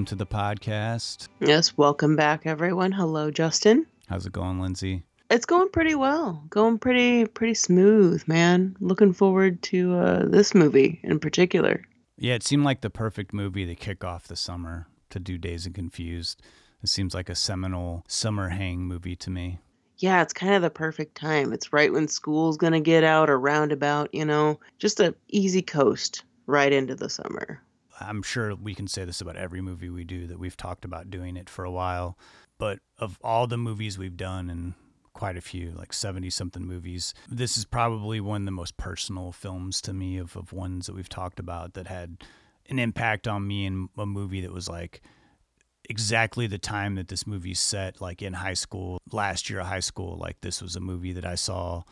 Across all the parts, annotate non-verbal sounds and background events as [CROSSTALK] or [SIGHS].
Welcome to the podcast. Yes, welcome back, everyone. Hello, Justin. How's it going, Lindsay? It's going pretty well. Going pretty pretty smooth, man. Looking forward to uh, this movie in particular. Yeah, it seemed like the perfect movie to kick off the summer to do Dazed and Confused. It seems like a seminal summer hang movie to me. Yeah, it's kind of the perfect time. It's right when school's gonna get out or roundabout, you know. Just a easy coast right into the summer. I'm sure we can say this about every movie we do that we've talked about doing it for a while. But of all the movies we've done, and quite a few, like 70 something movies, this is probably one of the most personal films to me of, of ones that we've talked about that had an impact on me in a movie that was like exactly the time that this movie set, like in high school, last year of high school. Like this was a movie that I saw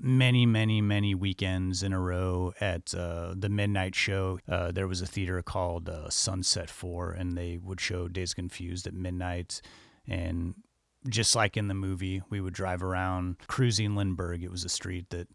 many, many, many weekends in a row at uh, the midnight show. Uh, there was a theater called uh, Sunset Four, and they would show Dazed Confused at midnight. And just like in the movie, we would drive around cruising Lindbergh. It was a street that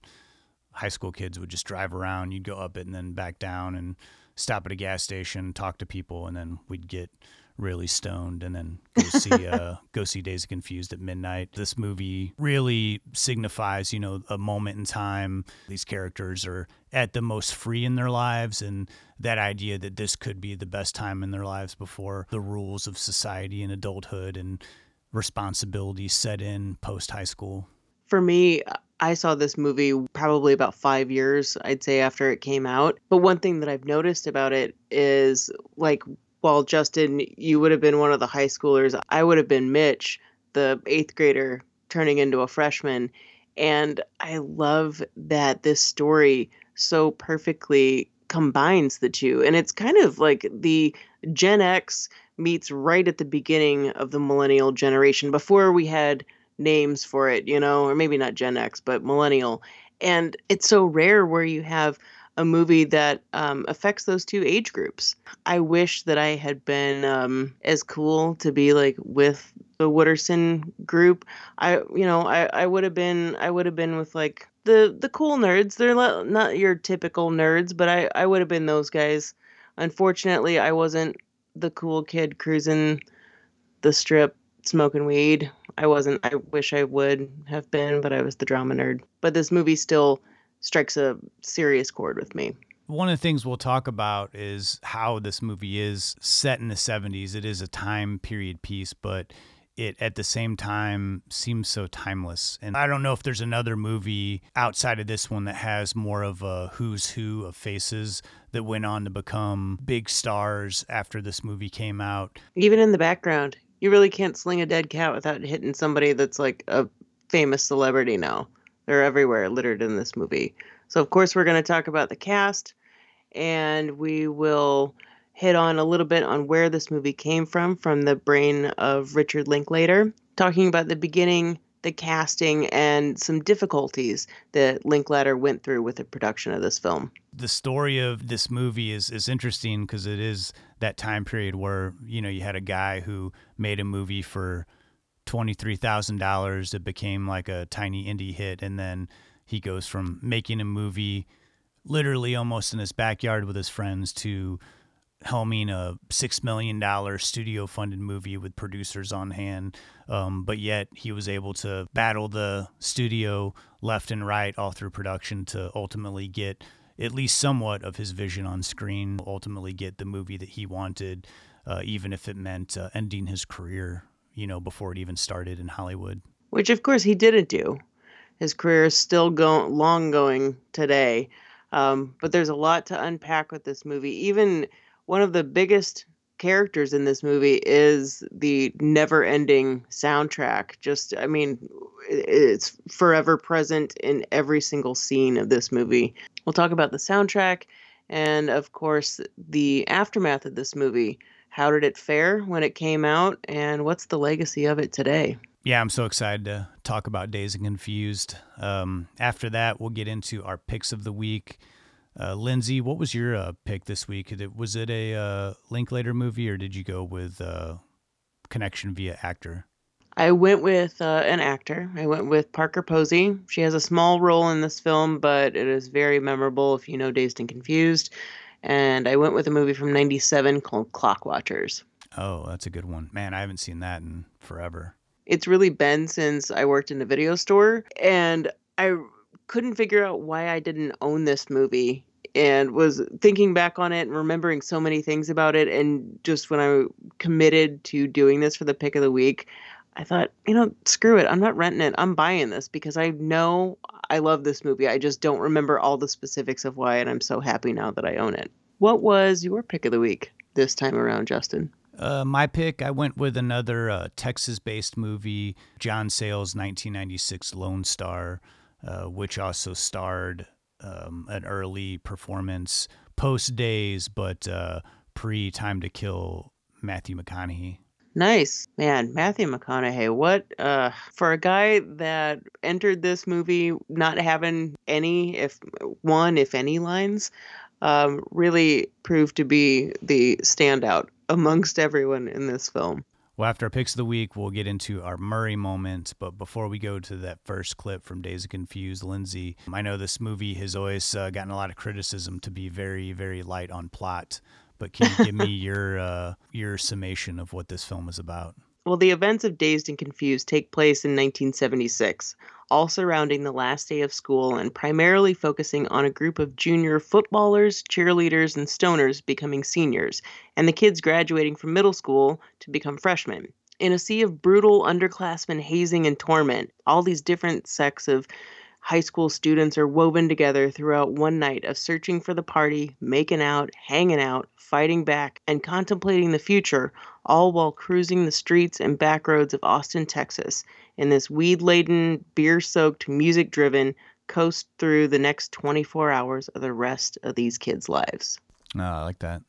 high school kids would just drive around. You'd go up it and then back down and stop at a gas station, talk to people, and then we'd get really stoned and then go see uh [LAUGHS] go see Dazed of Confused at midnight. This movie really signifies, you know, a moment in time. These characters are at the most free in their lives and that idea that this could be the best time in their lives before the rules of society and adulthood and responsibilities set in post high school. For me, I saw this movie probably about five years, I'd say, after it came out. But one thing that I've noticed about it is like while Justin, you would have been one of the high schoolers, I would have been Mitch, the eighth grader turning into a freshman. And I love that this story so perfectly combines the two. And it's kind of like the Gen X meets right at the beginning of the millennial generation before we had names for it, you know, or maybe not Gen X, but millennial. And it's so rare where you have a movie that um, affects those two age groups. I wish that I had been um, as cool to be like with the Wooderson group. I, you know, I, I would have been, I would have been with like the the cool nerds. They're not your typical nerds, but I, I would have been those guys. Unfortunately, I wasn't the cool kid cruising the strip smoking weed. I wasn't. I wish I would have been, but I was the drama nerd. But this movie still strikes a serious chord with me. One of the things we'll talk about is how this movie is set in the 70s. It is a time period piece, but it at the same time seems so timeless. And I don't know if there's another movie outside of this one that has more of a who's who of faces that went on to become big stars after this movie came out. Even in the background, you really can't sling a dead cat without hitting somebody that's like a famous celebrity now. They're everywhere, littered in this movie. So, of course, we're going to talk about the cast and we will hit on a little bit on where this movie came from, from the brain of Richard Linklater, talking about the beginning, the casting, and some difficulties that Linklater went through with the production of this film. The story of this movie is, is interesting because it is that time period where, you know, you had a guy who made a movie for $23,000. It became like a tiny indie hit. And then he goes from making a movie literally almost in his backyard with his friends to helming a $6 million studio funded movie with producers on hand. Um, but yet he was able to battle the studio left and right all through production to ultimately get at least somewhat of his vision on screen, ultimately get the movie that he wanted, uh, even if it meant uh, ending his career you know, before it even started in Hollywood. Which, of course, he didn't do. His career is still going long going today. Um, but there's a lot to unpack with this movie. Even one of the biggest characters in this movie is the never ending soundtrack. Just, I mean, it's forever present in every single scene of this movie. We'll talk about the soundtrack and, of course, the aftermath of this movie How did it fare when it came out? And what's the legacy of it today? Yeah, I'm so excited to talk about Dazed and Confused. Um, after that, we'll get into our picks of the week. Uh, Lindsay, what was your uh, pick this week? Was it a uh, Linklater movie, or did you go with uh, connection via actor? I went with uh, an actor. I went with Parker Posey. She has a small role in this film, but it is very memorable if you know Dazed and Confused. And I went with a movie from '97 called Clockwatchers. Oh, that's a good one. Man, I haven't seen that in forever. It's really been since I worked in a video store, and I couldn't figure out why I didn't own this movie and was thinking back on it and remembering so many things about it. And just when I committed to doing this for the pick of the week, I thought, you know, screw it. I'm not renting it. I'm buying this because I know I love this movie. I just don't remember all the specifics of why, and I'm so happy now that I own it. What was your pick of the week this time around, Justin? Uh, my pick, I went with another uh, Texas based movie, John Sayles' 1996 Lone Star, uh, which also starred um, an early performance post Dazed, but uh, pre Time to Kill Matthew McConaughey. Nice. Man, Matthew McConaughey, what uh for a guy that entered this movie not having any if one if any lines, um really proved to be the standout amongst everyone in this film. Well, after our picks of the week, we'll get into our Murray moment. But before we go to that first clip from Dazed of Confused, Lindsay, I know this movie has always uh, gotten a lot of criticism to be very, very light on plot. But can you give me your [LAUGHS] uh, your summation of what this film is about? Well, the events of Dazed and Confused take place in 1976, all surrounding the last day of school and primarily focusing on a group of junior footballers, cheerleaders, and stoners becoming seniors, and the kids graduating from middle school to become freshmen. In a sea of brutal underclassmen hazing and torment, all these different sects of high school students are woven together throughout one night of searching for the party, making out, hanging out, fighting back, and contemplating the future, all while cruising the streets and back roads of Austin, Texas, in this weed laden, beer soaked, music driven coast through the next 24 hours of the rest of these kids' lives. Oh, I like that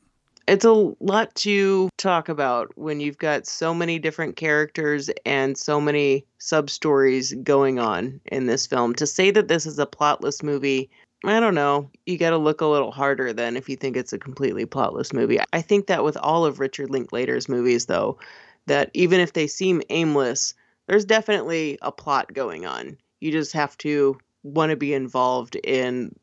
it's a lot to talk about when you've got so many different characters and so many sub stories going on in this film. To say that this is a plotless movie, I don't know. You got to look a little harder than if you think it's a completely plotless movie. I think that with all of Richard Linklater's movies, though, that even if they seem aimless, there's definitely a plot going on. You just have to want to be involved in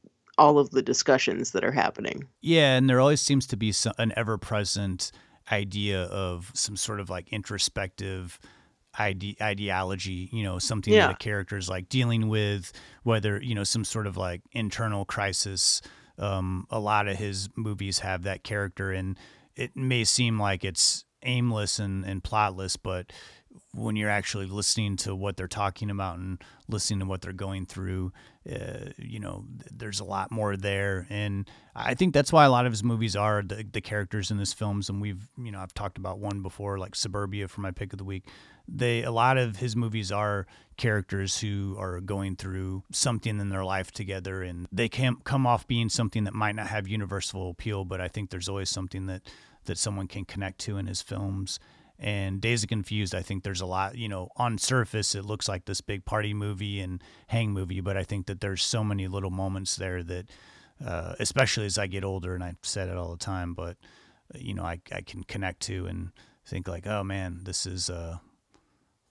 all of the discussions that are happening. Yeah, and there always seems to be some, an ever present idea of some sort of like introspective ide- ideology, you know, something yeah. that a character is like dealing with, whether, you know, some sort of like internal crisis. Um, a lot of his movies have that character, and it may seem like it's aimless and, and plotless, but when you're actually listening to what they're talking about and listening to what they're going through, uh, you know, there's a lot more there. And I think that's why a lot of his movies are the, the characters in his films. And we've, you know, I've talked about one before, like Suburbia for my pick of the week. They, a lot of his movies are characters who are going through something in their life together and they can come off being something that might not have universal appeal, but I think there's always something that, that someone can connect to in his films and Dazed and Confused, I think there's a lot, you know, on surface it looks like this big party movie and hang movie, but I think that there's so many little moments there that, uh, especially as I get older, and I've said it all the time, but you know, I I can connect to and think like, oh man, this is uh,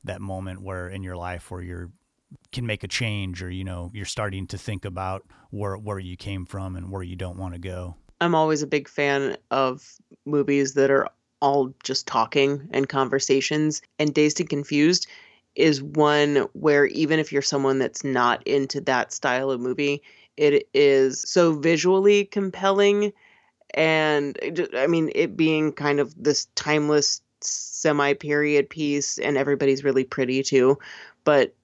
that moment where in your life where you're can make a change or you know you're starting to think about where where you came from and where you don't want to go. I'm always a big fan of movies that are all just talking and conversations. And Dazed and Confused is one where even if you're someone that's not into that style of movie, it is so visually compelling. And I mean, it being kind of this timeless semi period piece, and everybody's really pretty too. But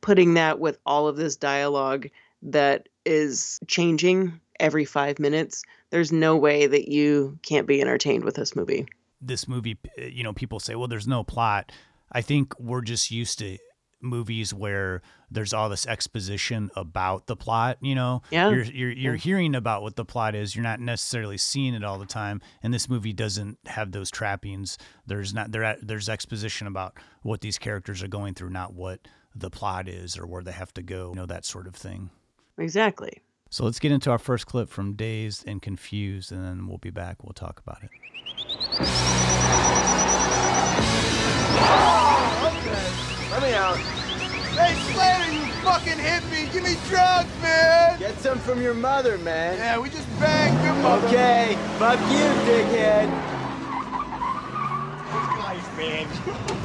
putting that with all of this dialogue that is changing every five minutes, there's no way that you can't be entertained with this movie this movie, eh, you know, people say, well, there's no plot. I think we're just used to movies where there's all this exposition about the plot, you know. Yeah. You're you're you're Yeah. hearing about what the plot is. You're not necessarily seeing it all the time. And this movie doesn't have those trappings. There's not there there's exposition about what these characters are going through, not what the plot is or where they have to go, you know, that sort of thing. Exactly. So let's get into our first clip from Dazed and Confused, and then we'll be back. We'll talk about it. Oh, Let me out. Hey, Slater, you fucking hippie! Give me drugs, man! Get some from your mother, man. Yeah, we just banged your mother. Okay, fuck you, dickhead. Guys, man.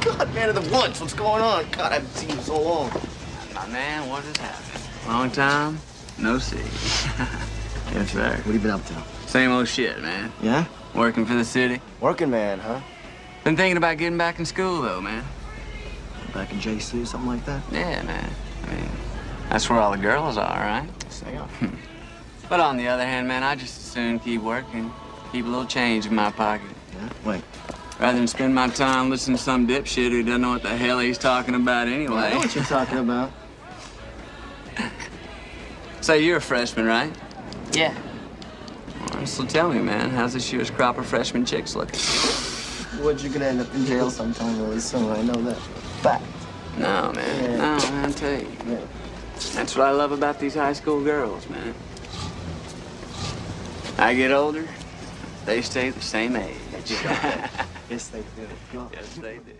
[LAUGHS] God, man of the woods, what's going on? God, I haven't seen you so long. My man, what has happened? Long time, no see. [LAUGHS] yes, sir. What have you been up to? Same old shit, man. Yeah? Working for the city. Working man, huh? Been thinking about getting back in school, though, man. Back in JC or something like that? Yeah, man. I mean, that's where all the girls are, right? Stay up. [LAUGHS] But on the other hand, man, I just as soon keep working, keep a little change in my pocket, Yeah? Wait. rather than spend my time listening to some dipshit who doesn't know what the hell he's talking about anyway. I know what you're talking about. [LAUGHS] Say you're a freshman, right? Yeah. Well, so tell me, man, how's this year's crop of freshman chicks looking? What, you're gonna end up in jail sometime really soon. I know that. Fact. No, man. Yeah. No, man, I tell you. Yeah. That's what I love about these high school girls, man. I get older, they stay the same age. Yes, they do. [LAUGHS] Yes, they do.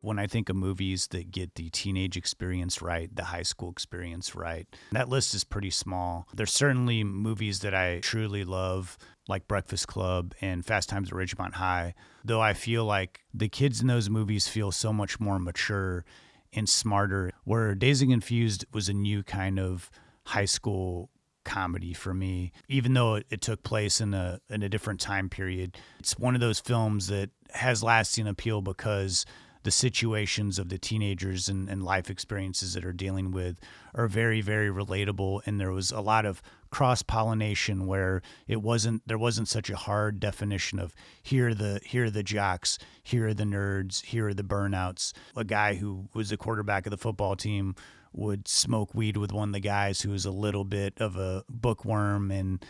When I think of movies that get the teenage experience right, the high school experience right, that list is pretty small. There's certainly movies that I truly love, like Breakfast Club and Fast Times at Ridgemont High, though I feel like the kids in those movies feel so much more mature and smarter, where Dazed and Confused was a new kind of high school comedy for me even though it, it took place in a in a different time period it's one of those films that has lasting appeal because the situations of the teenagers and, and life experiences that are dealing with are very very relatable. And there was a lot of cross pollination where it wasn't there wasn't such a hard definition of here are the here are the jocks here are the nerds here are the burnouts. A guy who was the quarterback of the football team would smoke weed with one of the guys who was a little bit of a bookworm and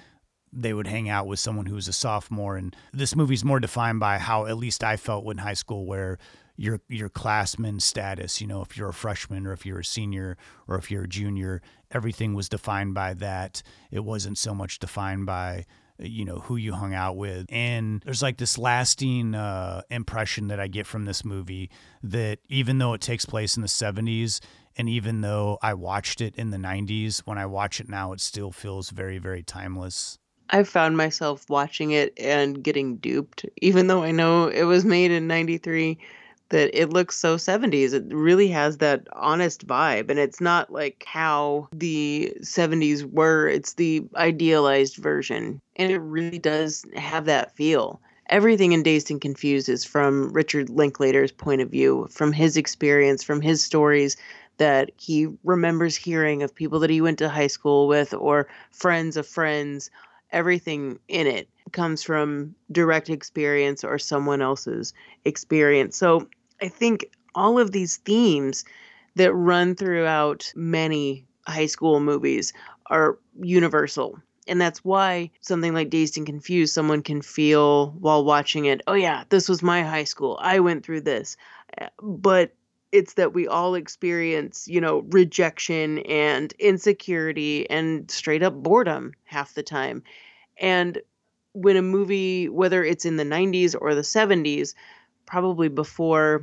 they would hang out with someone who was a sophomore. And this movie's more defined by how at least I felt in high school where your your classman status, you know, if you're a freshman or if you're a senior or if you're a junior, everything was defined by that. It wasn't so much defined by you know who you hung out with. And there's like this lasting uh, impression that i get from this movie that even though it takes place in the 70s and even though i watched it in the 90s when i watch it now it still feels very very timeless. I found myself watching it and getting duped, even though I know it was made in 93, that it looks so 70s. It really has that honest vibe. And it's not like how the 70s were, it's the idealized version. And it really does have that feel. Everything in Dazed and Confused is from Richard Linklater's point of view, from his experience, from his stories that he remembers hearing of people that he went to high school with or friends of friends everything in it comes from direct experience or someone else's experience. So I think all of these themes that run throughout many high school movies are universal. And that's why something like Dazed and Confused, someone can feel while watching it, oh, yeah, this was my high school. I went through this. But it's that we all experience, you know, rejection and insecurity and straight up boredom half the time. And when a movie, whether it's in the 90s or the 70s, probably before,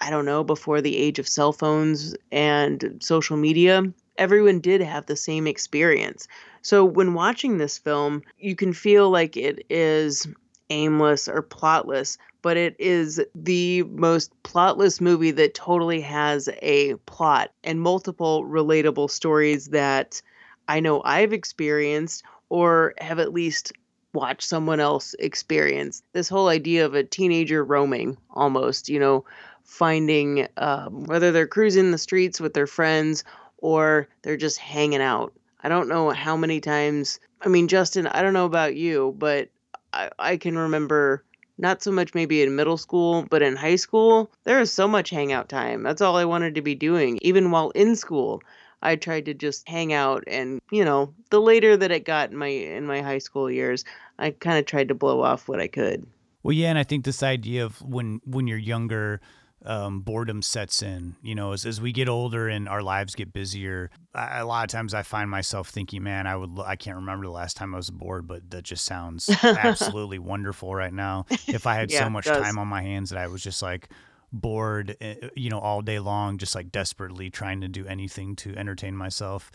I don't know, before the age of cell phones and social media, everyone did have the same experience. So when watching this film, you can feel like it is aimless or plotless, but it is the most plotless movie that totally has a plot and multiple relatable stories that I know I've experienced or have at least watched someone else experience. This whole idea of a teenager roaming almost, you know, finding um, whether they're cruising the streets with their friends or they're just hanging out. I don't know how many times, I mean, Justin, I don't know about you, but I, I can remember not so much maybe in middle school, but in high school, there was so much hangout time. That's all I wanted to be doing. Even while in school, I tried to just hang out and, you know, the later that it got in my in my high school years, I kind of tried to blow off what I could. Well, yeah, and I think this idea of when when you're younger, um, boredom sets in. You know, as, as we get older and our lives get busier, I, a lot of times I find myself thinking, "Man, I would I can't remember the last time I was bored, but that just sounds [LAUGHS] absolutely wonderful right now. If I had [LAUGHS] Yeah, so much time on my hands that I was just like." Bored eh, you know all day long just like desperately trying to do anything to entertain myself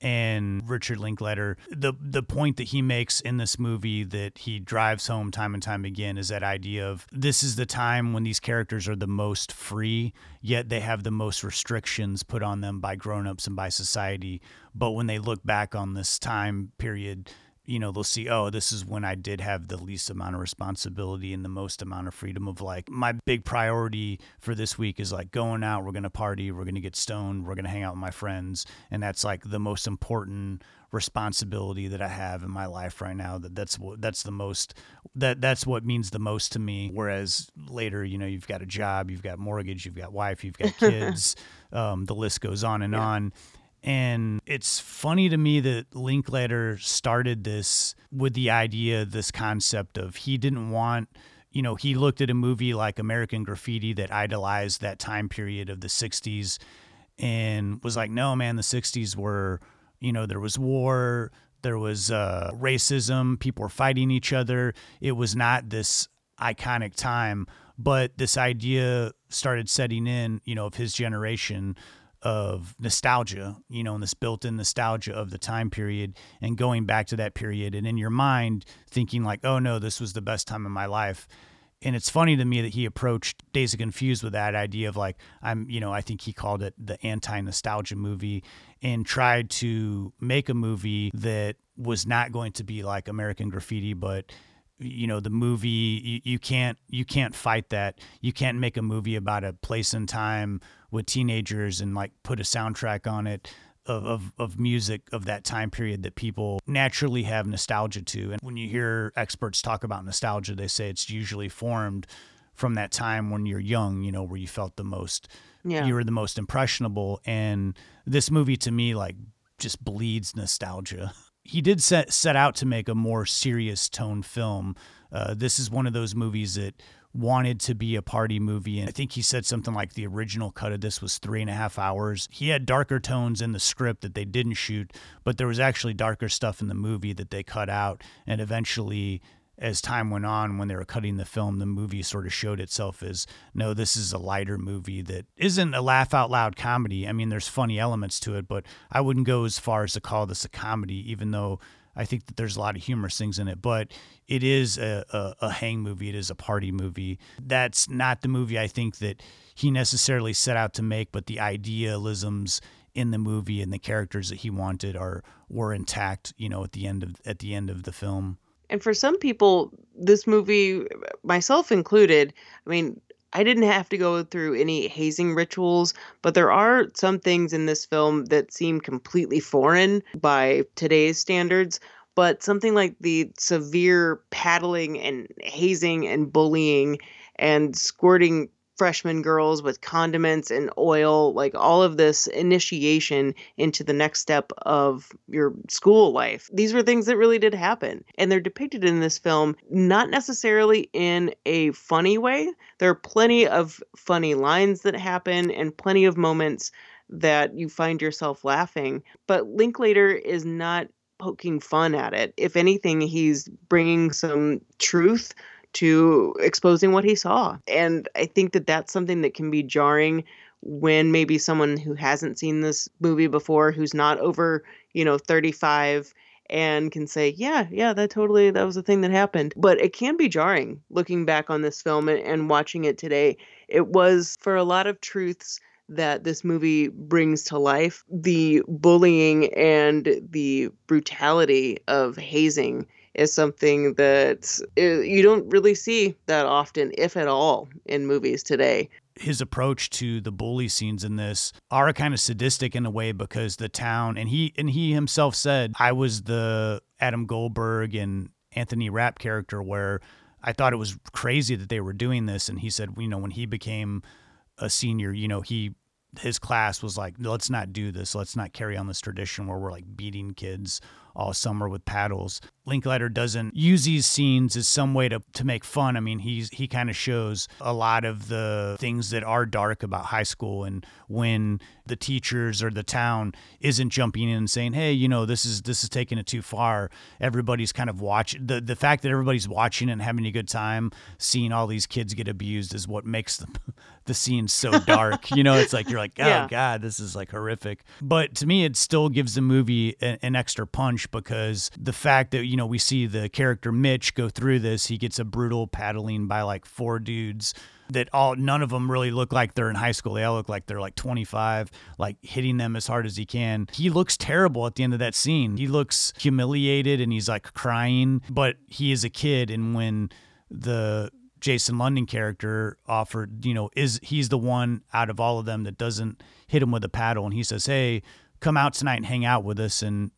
and Richard Linklater, the the point that he makes in this movie that he drives home time and time again is that idea of this is the time when these characters are the most free, yet they have the most restrictions put on them by grown-ups and by society. But when they look back on this time period, you know, they'll see, oh, this is when I did have the least amount of responsibility and the most amount of freedom of like my big priority for this week is like going out, we're going to party, we're going to get stoned, we're going to hang out with my friends. And that's like the most important responsibility that I have in my life right now. That that's what, that's the most, that that's what means the most to me. Whereas later, you know, you've got a job, you've got mortgage, you've got wife, you've got [LAUGHS] kids, um, the list goes on and on. And it's funny to me that Linklater started this with the idea, this concept of he didn't want, you know, he looked at a movie like American Graffiti that idolized that time period of the 60s and was like, no, man, the 60s were, you know, there was war, there was uh, racism, people were fighting each other. It was not this iconic time, but this idea started setting in, you know, of his generation of nostalgia, you know, and this built in nostalgia of the time period and going back to that period and in your mind thinking like, oh no, this was the best time of my life. And it's funny to me that he approached Dazed of Confused with that idea of like, I'm, you know, I think he called it the anti nostalgia movie and tried to make a movie that was not going to be like American Graffiti, but you know the movie you, you can't you can't fight that you can't make a movie about a place and time with teenagers and like put a soundtrack on it of, of, of music of that time period that people naturally have nostalgia to and when you hear experts talk about nostalgia they say it's usually formed from that time when you're young you know where you felt the most Yeah. you were the most impressionable and this movie to me like just bleeds nostalgia he did set set out to make a more serious tone film. Uh, this is one of those movies that wanted to be a party movie, and I think he said something like the original cut of this was three and a half hours. He had darker tones in the script that they didn't shoot, but there was actually darker stuff in the movie that they cut out, and eventually. As time went on, when they were cutting the film, the movie sort of showed itself as no, this is a lighter movie that isn't a laugh out loud comedy. I mean, there's funny elements to it, but I wouldn't go as far as to call this a comedy, even though I think that there's a lot of humorous things in it, but it is a, a, a hang movie. It is a party movie. That's not the movie I think that he necessarily set out to make, but the idealisms in the movie and the characters that he wanted are were intact. You know, at the end of at the end of the film. And for some people, this movie, myself included, I mean, I didn't have to go through any hazing rituals, but there are some things in this film that seem completely foreign by today's standards. But something like the severe paddling and hazing and bullying and squirting freshman girls with condiments and oil, like all of this initiation into the next step of your school life. These were things that really did happen. And they're depicted in this film, not necessarily in a funny way. There are plenty of funny lines that happen and plenty of moments that you find yourself laughing. But Linklater is not poking fun at it. If anything, he's bringing some truth to exposing what he saw. And I think that that's something that can be jarring when maybe someone who hasn't seen this movie before, who's not over, you know, 35 and can say, yeah, yeah, that totally, that was a thing that happened. But it can be jarring looking back on this film and, and watching it today. It was for a lot of truths that this movie brings to life the bullying and the brutality of hazing is something that you don't really see that often, if at all, in movies today. his approach to the bully scenes in this are kind of sadistic in a way because the town and he and he himself said I was the Adam Goldberg and Anthony Rapp character where I thought it was crazy that they were doing this. And he said, you know, when he became a senior, you know, he his class was like, let's not do this. Let's not carry on this tradition where we're like beating kids all summer with paddles. Linklater doesn't use these scenes as some way to, to make fun. I mean, he's he kind of shows a lot of the things that are dark about high school and when the teachers or the town isn't jumping in and saying, "Hey, you know, this is this is taking it too far." Everybody's kind of watching the the fact that everybody's watching and having a good time, seeing all these kids get abused is what makes the [LAUGHS] the scene so dark. you know, it's like you're like, [LAUGHS] "Oh Yeah. god, this is like horrific." But to me it still gives the movie an, an extra punch because the fact that you know we see the character Mitch go through this, he gets a brutal paddling by like four dudes that all none of them really look like they're in high school. They all look like they're like 25, like hitting them as hard as he can. He looks terrible at the end of that scene. He looks humiliated and he's like crying, but he is a kid and when the Jason London character offered, you know, is he's the one out of all of them that doesn't hit him with a paddle and he says, "Hey, come out tonight and hang out with us." And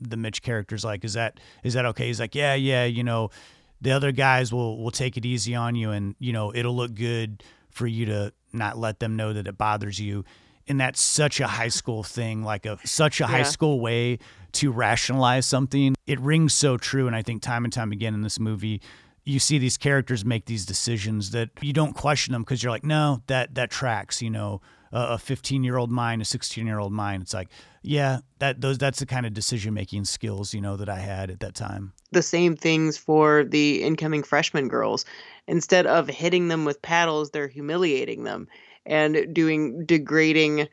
the Mitch character's like, "Is that is that okay?" He's like, "Yeah, yeah, you know, the other guys will will take it easy on you and, you know, it'll look good for you to not let them know that it bothers you." And that's such a high school thing, like a such a high school way to rationalize something. It rings so true and I think time and time again in this movie you see these characters make these decisions that you don't question them because you're like, no, that that tracks. You know, a 15 year old mind, a 16 year old mind. It's like, yeah, that those that's the kind of decision making skills you know that I had at that time. The same things for the incoming freshman girls. Instead of hitting them with paddles, they're humiliating them and doing degrading,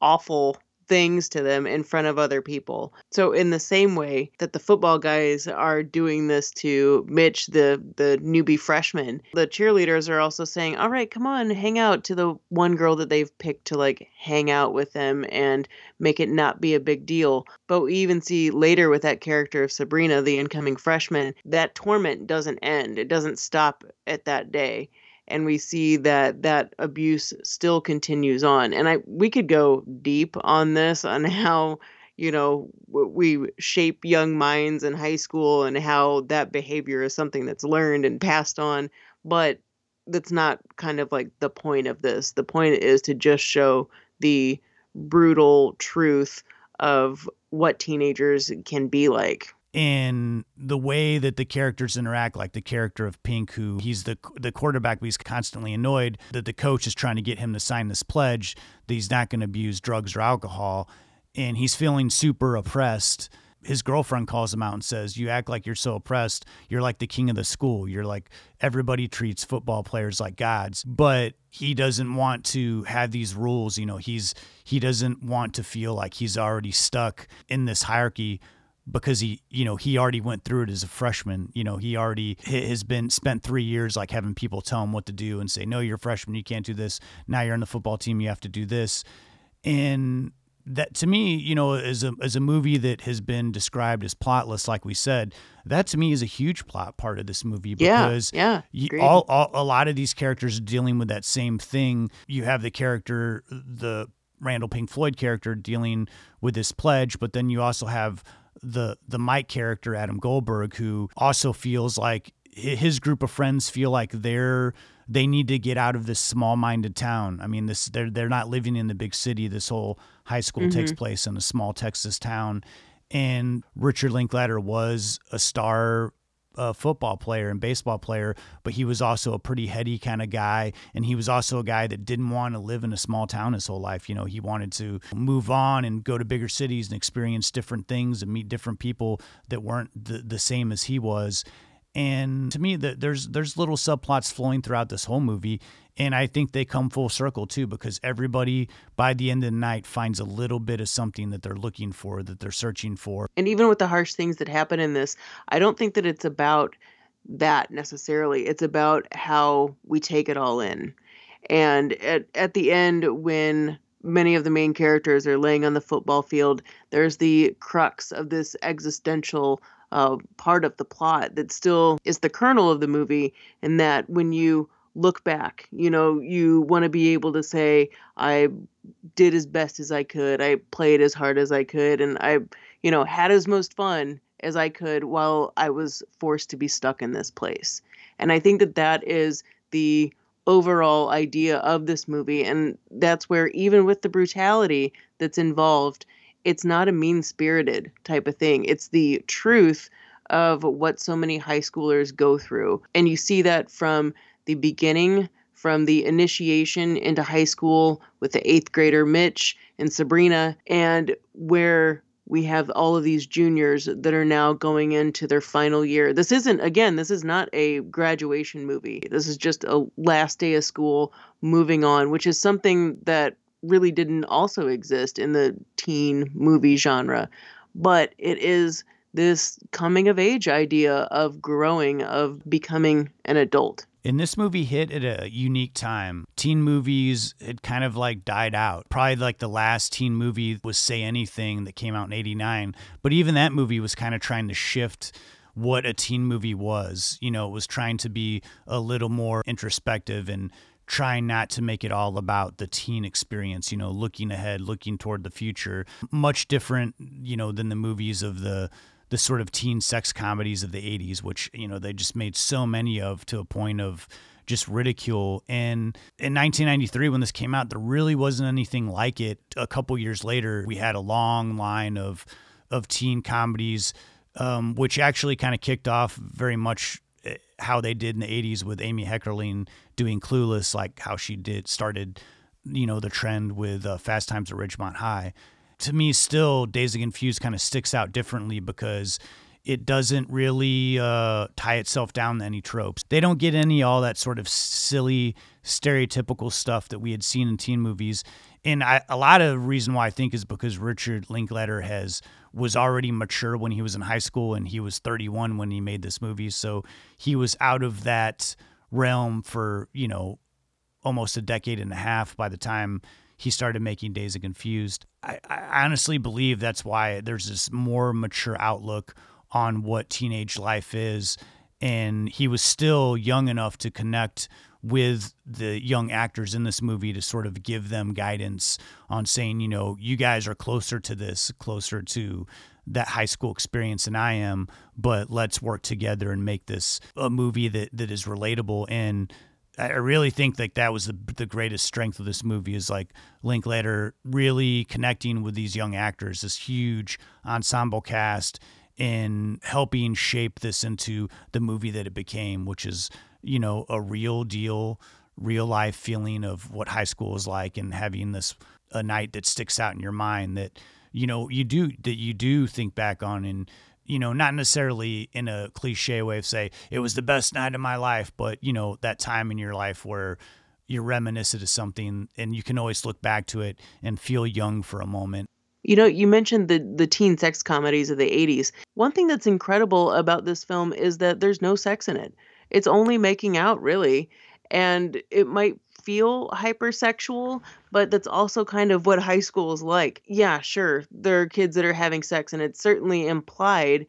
awful things to them in front of other people. So in the same way that the football guys are doing this to Mitch the the newbie freshman, the cheerleaders are also saying, "All right, come on, hang out to the one girl that they've picked to like hang out with them and make it not be a big deal." But we even see later with that character of Sabrina, the incoming freshman, that torment doesn't end. It doesn't stop at that day and we see that that abuse still continues on. And i we could go deep on this on how you know we shape young minds in high school and how that behavior is something that's learned and passed on. But that's not kind of like the point of this. The point is to just show the brutal truth of what teenagers can be like in the way that the characters interact, like the character of Pink, who he's the the quarterback, but he's constantly annoyed that the coach is trying to get him to sign this pledge that he's not going to abuse drugs or alcohol, and he's feeling super oppressed. His girlfriend calls him out and says, "You act like you're so oppressed. You're like the king of the school. You're like everybody treats football players like gods." But he doesn't want to have these rules. You know, he's he doesn't want to feel like he's already stuck in this hierarchy because he you know he already went through it as a freshman. You know he already has been spent three years like having people tell him what to do and say no you're a freshman you can't do this. Now you're on the football team you have to do this. And that to me you know as a as a movie that has been described as plotless like we said that to me is a huge plot part of this movie Yeah, because yeah, you, all, all a lot of these characters are dealing with that same thing. You have the character the Randall Pink Floyd character dealing with this pledge, but then you also have the the Mike character Adam Goldberg who also feels like his group of friends feel like they're they need to get out of this small-minded town. I mean, this they're they're not living in the big city. This whole high school takes mm-hmm. place in a small Texas town, and Richard Linklater was a star uh, football player and baseball player, but he was also a pretty heady kind of guy. And he was also a guy that didn't want to live in a small town his whole life. You know, he wanted to move on and go to bigger cities and experience different things and meet different people that weren't the, the same as he was. And to me, that there's there's little subplots flowing throughout this whole movie, and I think they come full circle too because everybody by the end of the night finds a little bit of something that they're looking for, that they're searching for, and even with the harsh things that happen in this, I don't think that it's about that necessarily. It's about how we take it all in. And at, at the end, when many of the main characters are laying on the football field, there's the crux of this existential uh, part of the plot that still is the kernel of the movie, and that when you look back, you know, you want to be able to say, I did as best as I could, I played as hard as I could, and I you know, had as most fun as I could while I was forced to be stuck in this place. And I think that that is the overall idea of this movie. And that's where, even with the brutality that's involved, it's not a mean spirited type of thing. It's the truth of what so many high schoolers go through. And you see that from the beginning, from the initiation into high school with the eighth grader Mitch and Sabrina, and where we have all of these juniors that are now going into their final year. This isn't, again, this is not a graduation movie. This is just a last day of school moving on, which is something that really didn't also exist in the teen movie genre. But it is this coming of age idea of growing, of becoming an adult. And this movie hit at a unique time. Teen movies had kind of like died out. Probably like the last teen movie was Say Anything that came out in 89. But even that movie was kind of trying to shift what a teen movie was. You know, it was trying to be a little more introspective and trying not to make it all about the teen experience, you know, looking ahead, looking toward the future. Much different, you know, than the movies of the the sort of teen sex comedies of the 80s, which, you know, they just made so many of to a point of just ridicule. And in 1993, when this came out, there really wasn't anything like it. A couple years later, we had a long line of of teen comedies, um, which actually kind of kicked off very much eh, how they did in the 80s with Amy Heckerling doing Clueless, like how she did started, you know, the trend with uh, Fast Times at Ridgemont High to me, still, Dazed and Confused kind of sticks out differently because it doesn't really uh, tie itself down to any tropes. They don't get any all that sort of silly, stereotypical stuff that we had seen in teen movies. And I, a lot of reason why I think is because Richard Linklater has was already mature when he was in high school, and he was 31 when he made this movie. So he was out of that realm for you know almost a decade and a half by the time he started making Dazed and Confused. I, I honestly believe that's why there's this more mature outlook on what teenage life is. And he was still young enough to connect with the young actors in this movie to sort of give them guidance on saying, you know, you guys are closer to this, closer to that high school experience than I am, but let's work together and make this a movie that that is relatable and I really think like that was the the greatest strength of this movie is like Linklater really connecting with these young actors, this huge ensemble cast, in helping shape this into the movie that it became, which is you know a real deal, real life feeling of what high school is like, and having this a night that sticks out in your mind that you know you do that you do think back on and you know, not necessarily in a cliche way of say it was the best night of my life, but you know, that time in your life where you're reminiscent of something and you can always look back to it and feel young for a moment. You know, you mentioned the the teen sex comedies of the 80s. One thing that's incredible about this film is that there's no sex in it. It's only making out really, and it might feel hypersexual, but that's also kind of what high school is like. Yeah, sure, there are kids that are having sex, and it's certainly implied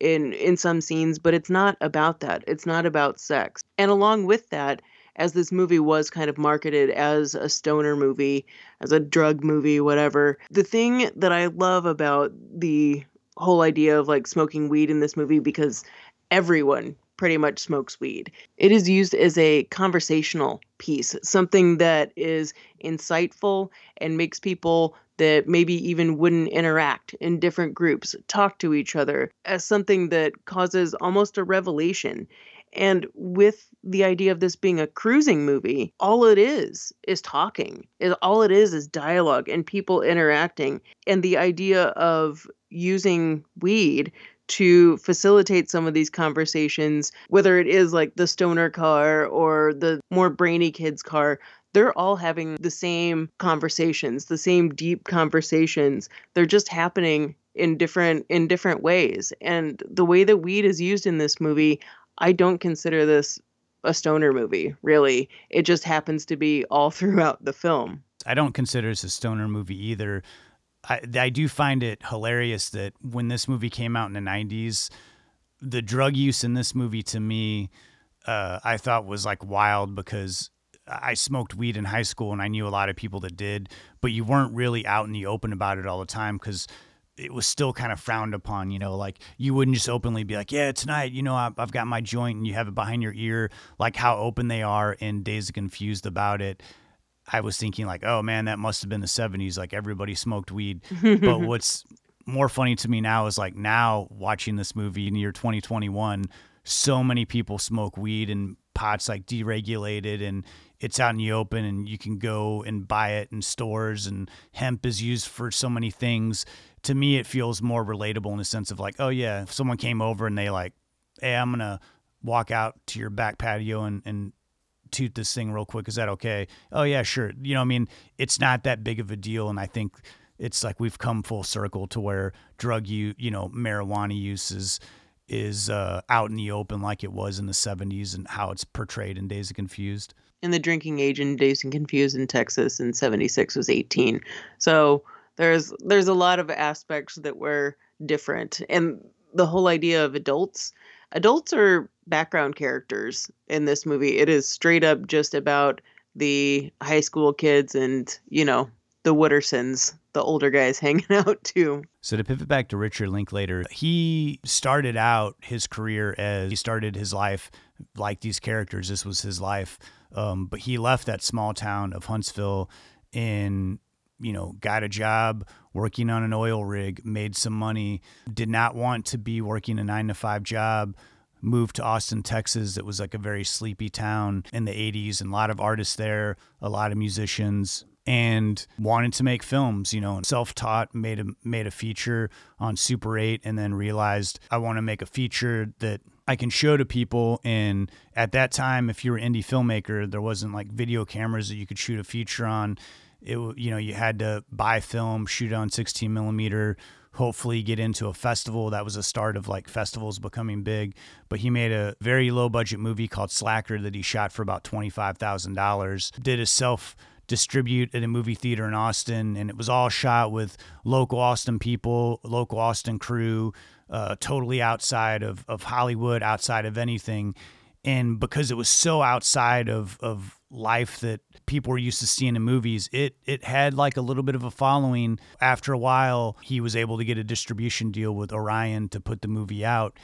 in in some scenes, but it's not about that. It's not about sex. And along with that, as this movie was kind of marketed as a stoner movie, as a drug movie, whatever, the thing that I love about the whole idea of like smoking weed in this movie because everyone pretty much smokes weed. It is used as a conversational piece, something that is insightful and makes people that maybe even wouldn't interact in different groups talk to each other as something that causes almost a revelation. And with the idea of this being a cruising movie, all it is is talking. All it is is dialogue and people interacting. And the idea of using weed to facilitate some of these conversations, whether it is like the stoner car or the more brainy kids car, they're all having the same conversations, the same deep conversations. They're just happening in different in different ways. And the way that weed is used in this movie, I don't consider this a stoner movie, really. It just happens to be all [LAUGHS] throughout the film. I don't consider this a stoner movie either. I, I do find it hilarious that when this movie came out in the 90s, the drug use in this movie to me, uh, I thought was like wild because I smoked weed in high school and I knew a lot of people that did, but you weren't really out in the open about it all the time because it was still kind of frowned upon, you know, like you wouldn't just openly be like, yeah, tonight, you know, I've, got my joint and you have it behind your ear, like how open they are in Dazed and Confused about it. I was thinking like, oh man, that must have been the 70s. Like everybody smoked weed. but [LAUGHS] what's more funny to me now is like now watching this movie in the year 2021, so many people smoke weed and pots like deregulated and it's out in the open and you can go and buy it in stores and hemp is used for so many things. To me, it feels more relatable in the sense of like, oh yeah, if someone came over and they like, hey, I'm gonna walk out to your back patio and, and toot this thing real quick. Is that okay? Oh yeah, sure. You know, I mean, it's not that big of a deal, and I think it's like we've come full circle to where drug use, you know, marijuana use is is uh, out in the open like it was in the 70s and how it's portrayed in Dazed and Confused. And the drinking age in Dazed and Confused in Texas in 76 was 18. So there's there's a lot of aspects that were different. And the whole idea of adults, adults are background characters in this movie. It is straight up just about the high school kids and, you know, the Woodersons, the older guys [LAUGHS] hanging out too. So to pivot back to Richard Linklater, he started out his career as he started his life like these characters. This was his life, um, but he left that small town of Huntsville and you know got a job working on an oil rig, made some money, did not want to be working a nine to five job. Moved to Austin, Texas. It was like a very sleepy town in the 80s, and a lot of artists there, a lot of musicians, and wanted to make films, you know, self-taught, made a made a feature on Super 8 and then realized I want to make a feature that I can show to people and at that time if you were indie filmmaker, there wasn't like video cameras that you could shoot a feature on. It you know, you had to buy film, shoot on 16 millimeter, hopefully get into a festival. That was a start of like festivals becoming big. But he made a very low budget movie called Slacker that he shot for about $25,000. Did a self distribute at a movie theater in Austin, and it was all shot with local Austin people, local Austin crew, uh, totally outside of, of Hollywood, outside of anything. And because it was so outside of, of life that people were used to seeing in movies, it it had like a little bit of a following. After a while, he was able to get a distribution deal with Orion to put the movie out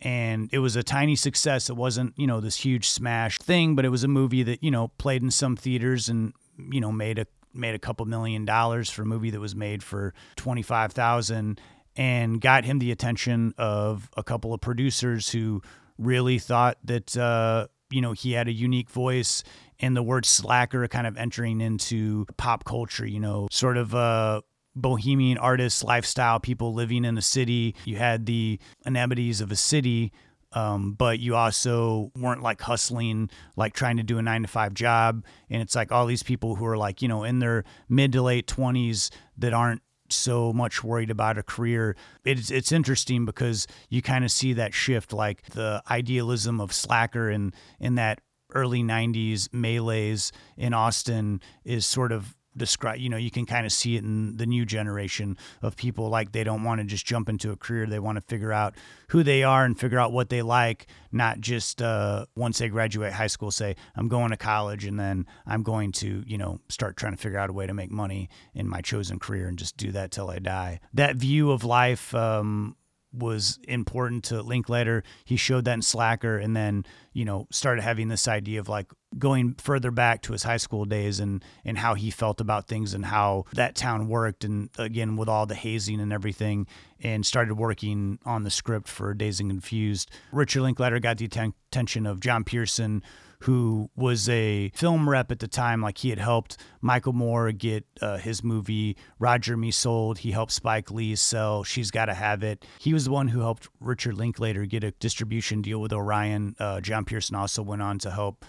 and it was a tiny success. It wasn't, you know, this huge smash thing, but it was a movie that, you know, played in some theaters and you know made a made a couple million dollars for a movie that was made for 25,000 and got him the attention of a couple of producers who really thought that uh, you know he had a unique voice and the word slacker kind of entering into pop culture you know sort of a bohemian artist lifestyle people living in a city you had the amenities of a city um, but you also weren't like hustling, like trying to do a nine to five job. And it's like all these people who are like, you know, in their mid to late 20s that aren't so much worried about a career. It's it's interesting because you kind of see that shift, like the idealism of Slacker and in that early 90s melees in Austin is sort of describe you know you can kind of see it in the new generation of people like they don't want to just jump into a career they want to figure out who they are and figure out what they like not just uh, once they graduate high school say i'm going to college and then i'm going to you know start trying to figure out a way to make money in my chosen career and just do that till i die. That view of life um, was important to Linklater. He showed that in Slacker and then, you know, started having this idea of like going further back to his high school days and and how he felt about things and how that town worked and again with all the hazing and everything and started working on the script for Dazed and Confused. Richard Linklater got the attention of John Pierson who was a film rep at the time. Like he had helped Michael Moore get uh, his movie Roger Me Sold. He helped Spike Lee sell She's Gotta Have It. He was the one who helped Richard Linklater get a distribution deal with Orion. Uh, John Pierson also went on to help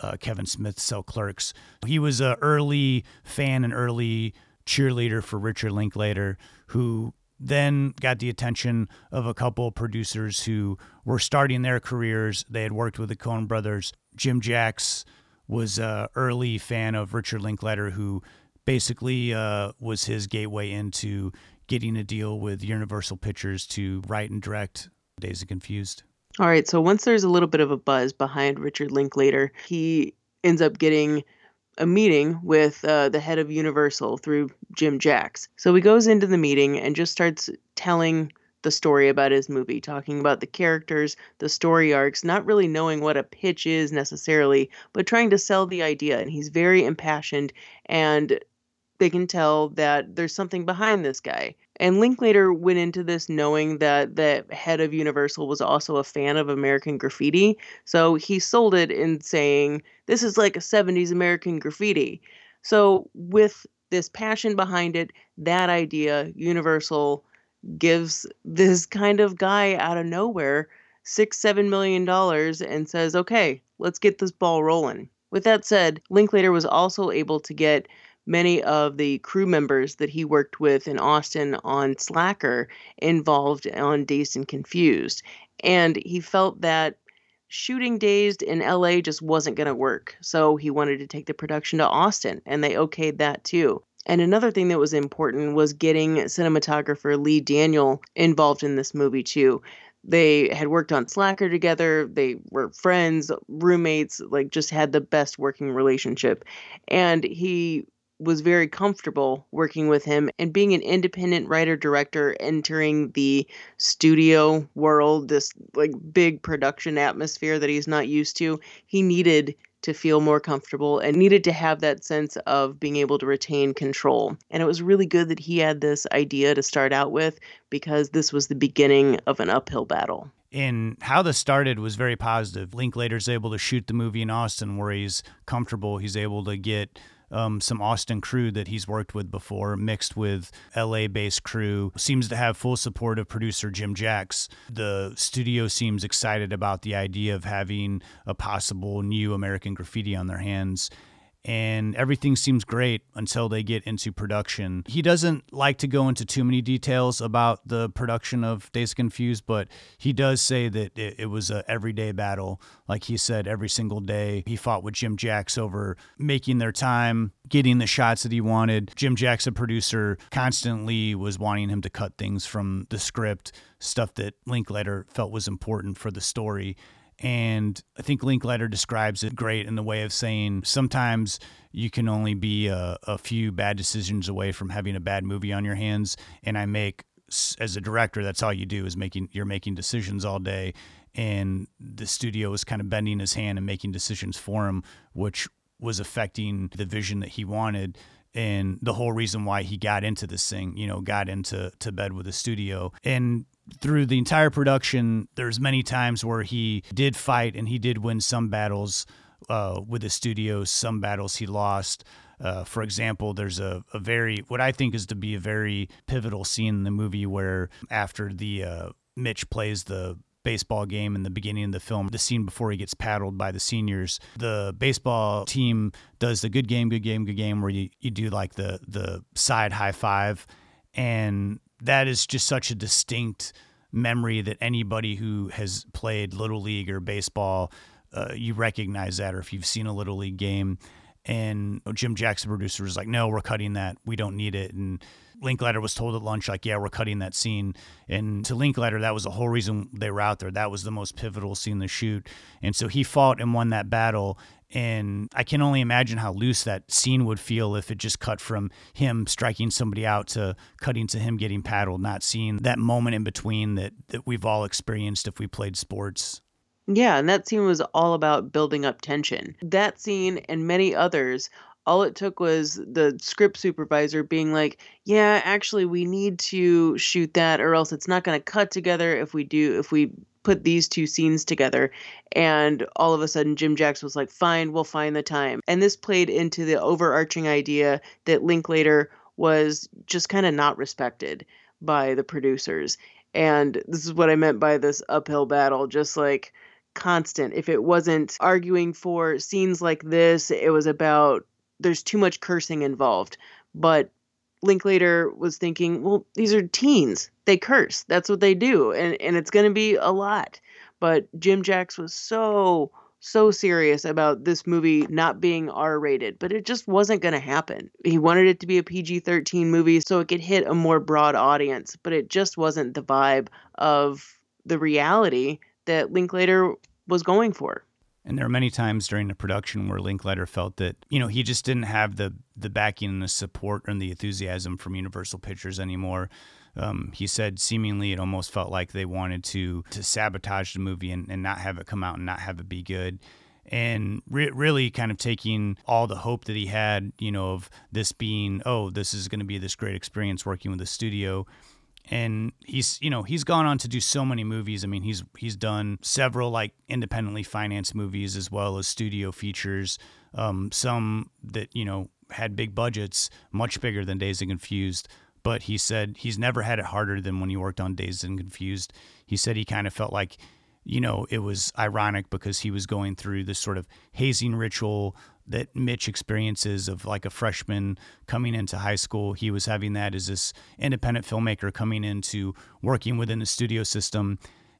uh, Kevin Smith sell Clerks. He was an early fan and early cheerleader for Richard Linklater, who then got the attention of a couple of producers who were starting their careers. They had worked with the Coen brothers. Jim Jacks was an early fan of Richard Linklater, who basically uh, was his gateway into getting a deal with Universal Pictures to write and direct Dazed and Confused. All right, so once there's a little bit of a buzz behind Richard Linklater, he ends up getting a meeting with uh, the head of Universal through Jim Jacks. So he goes into the meeting and just starts telling the story about his movie, talking about the characters, the story arcs, not really knowing what a pitch is necessarily, but trying to sell the idea. And he's very impassioned, and they can tell that there's something behind this guy. And Linklater went into this knowing that the head of Universal was also a fan of American graffiti. So he sold it in saying, this is like a 70s American graffiti. So, with this passion behind it, that idea, Universal gives this kind of guy out of nowhere six, seven million dollars and says, okay, let's get this ball rolling. With that said, Linklater was also able to get many of the crew members that he worked with in Austin on Slacker involved on Dazed and Confused. And he felt that shooting Dazed in LA just wasn't going to work. So he wanted to take the production to Austin, and they okayed that too. And another thing that was important was getting cinematographer Lee Daniel involved in this movie too. They had worked on Slacker together. They were friends, roommates, like just had the best working relationship. And he was very comfortable working with him and being an independent writer director entering the studio world this like big production atmosphere that he's not used to he needed to feel more comfortable and needed to have that sense of being able to retain control. And it was really good that he had this idea to start out with because this was the beginning of an uphill battle. And how this started was very positive. Linklater's able to shoot the movie in Austin where he's comfortable. He's able to get um, some Austin crew that he's worked with before, mixed with LA based crew. Seems to have full support of producer Jim Jacks. The studio seems excited about the idea of having a possible new American graffiti on their hands and everything seems great until they get into production. He doesn't like to go into too many details about the production of Dazed Confused, but he does say that it, it was a everyday battle. Like he said, every single day he fought with Jim Jacks over making their time, getting the shots that he wanted. Jim Jacks, a producer, constantly was wanting him to cut things from the script, stuff that Linklater felt was important for the story. And I think Linklater describes it great in the way of saying sometimes you can only be a, a, few bad decisions away from having a bad movie on your hands. And I make, as a director, that's all you do is making, you're making decisions all day. And the studio was kind of bending his hand and making decisions for him, which was affecting the vision that he wanted and the whole reason why he got into this thing, you know, got into to bed with the studio. And through the entire production, there's many times where he did fight and he did win some battles uh, with the studios, some battles he lost. Uh, for example, there's a, a very, what I think is to be a very pivotal scene in the movie where after the uh, Mitch plays the baseball game in the beginning of the film, the scene before he gets paddled by the seniors, the baseball team does the good game, good game, good game, where you, you do like the the side high five. And that is just such a distinct memory that anybody who has played little league or baseball, uh, you recognize that, or if you've seen a little league game. And Jim Jackson, producer, was like, "No, we're cutting that. We don't need it." And Linklater was told at lunch, like, "Yeah, we're cutting that scene." And to Linklater, that was the whole reason they were out there. That was the most pivotal scene to shoot. And so he fought and won that battle. And I can only imagine how loose that scene would feel if it just cut from him striking somebody out to cutting to him getting paddled, not seeing that moment in between that, that we've all experienced if we played sports. Yeah, and that scene was all about building up tension. That scene and many others, all it took was the script supervisor being like, "Yeah, actually we need to shoot that or else it's not going to cut together if we do if we put these two scenes together. And all of a sudden, Jim Jacks was like, fine, we'll find the time. And this played into the overarching idea that Linklater was just kind of not respected by the producers. And this is what I meant by this uphill battle, just like constant. If it wasn't arguing for scenes like this, it was about there's too much cursing involved. But Linklater was thinking, well, these are teens. They curse. That's what they do. And, and it's going to be a lot. But Jim Jacks was so, so serious about this movie not being R rated, but it just wasn't going to happen. He wanted it to be a PG 13 movie so it could hit a more broad audience, but it just wasn't the vibe of the reality that Linklater was going for. And there are many times during the production where Linklater felt that, you know, he just didn't have the the backing and the support and the enthusiasm from Universal Pictures anymore. Um, he said seemingly it almost felt like they wanted to to sabotage the movie and, and not have it come out and not have it be good and re- really kind of taking all the hope that he had, you know, of this being, oh, this is going to be this great experience working with the studio. And he's, you know, he's gone on to do so many movies. I mean, he's he's done several like independently financed movies as well as studio features. Um, some that you know had big budgets, much bigger than Dazed and Confused. But he said he's never had it harder than when he worked on Dazed and Confused. He said he kind of felt like you know, it was ironic because he was going through this sort of hazing ritual that Mitch experiences of like a freshman coming into high school. He was having that as this independent filmmaker coming into working within the studio system.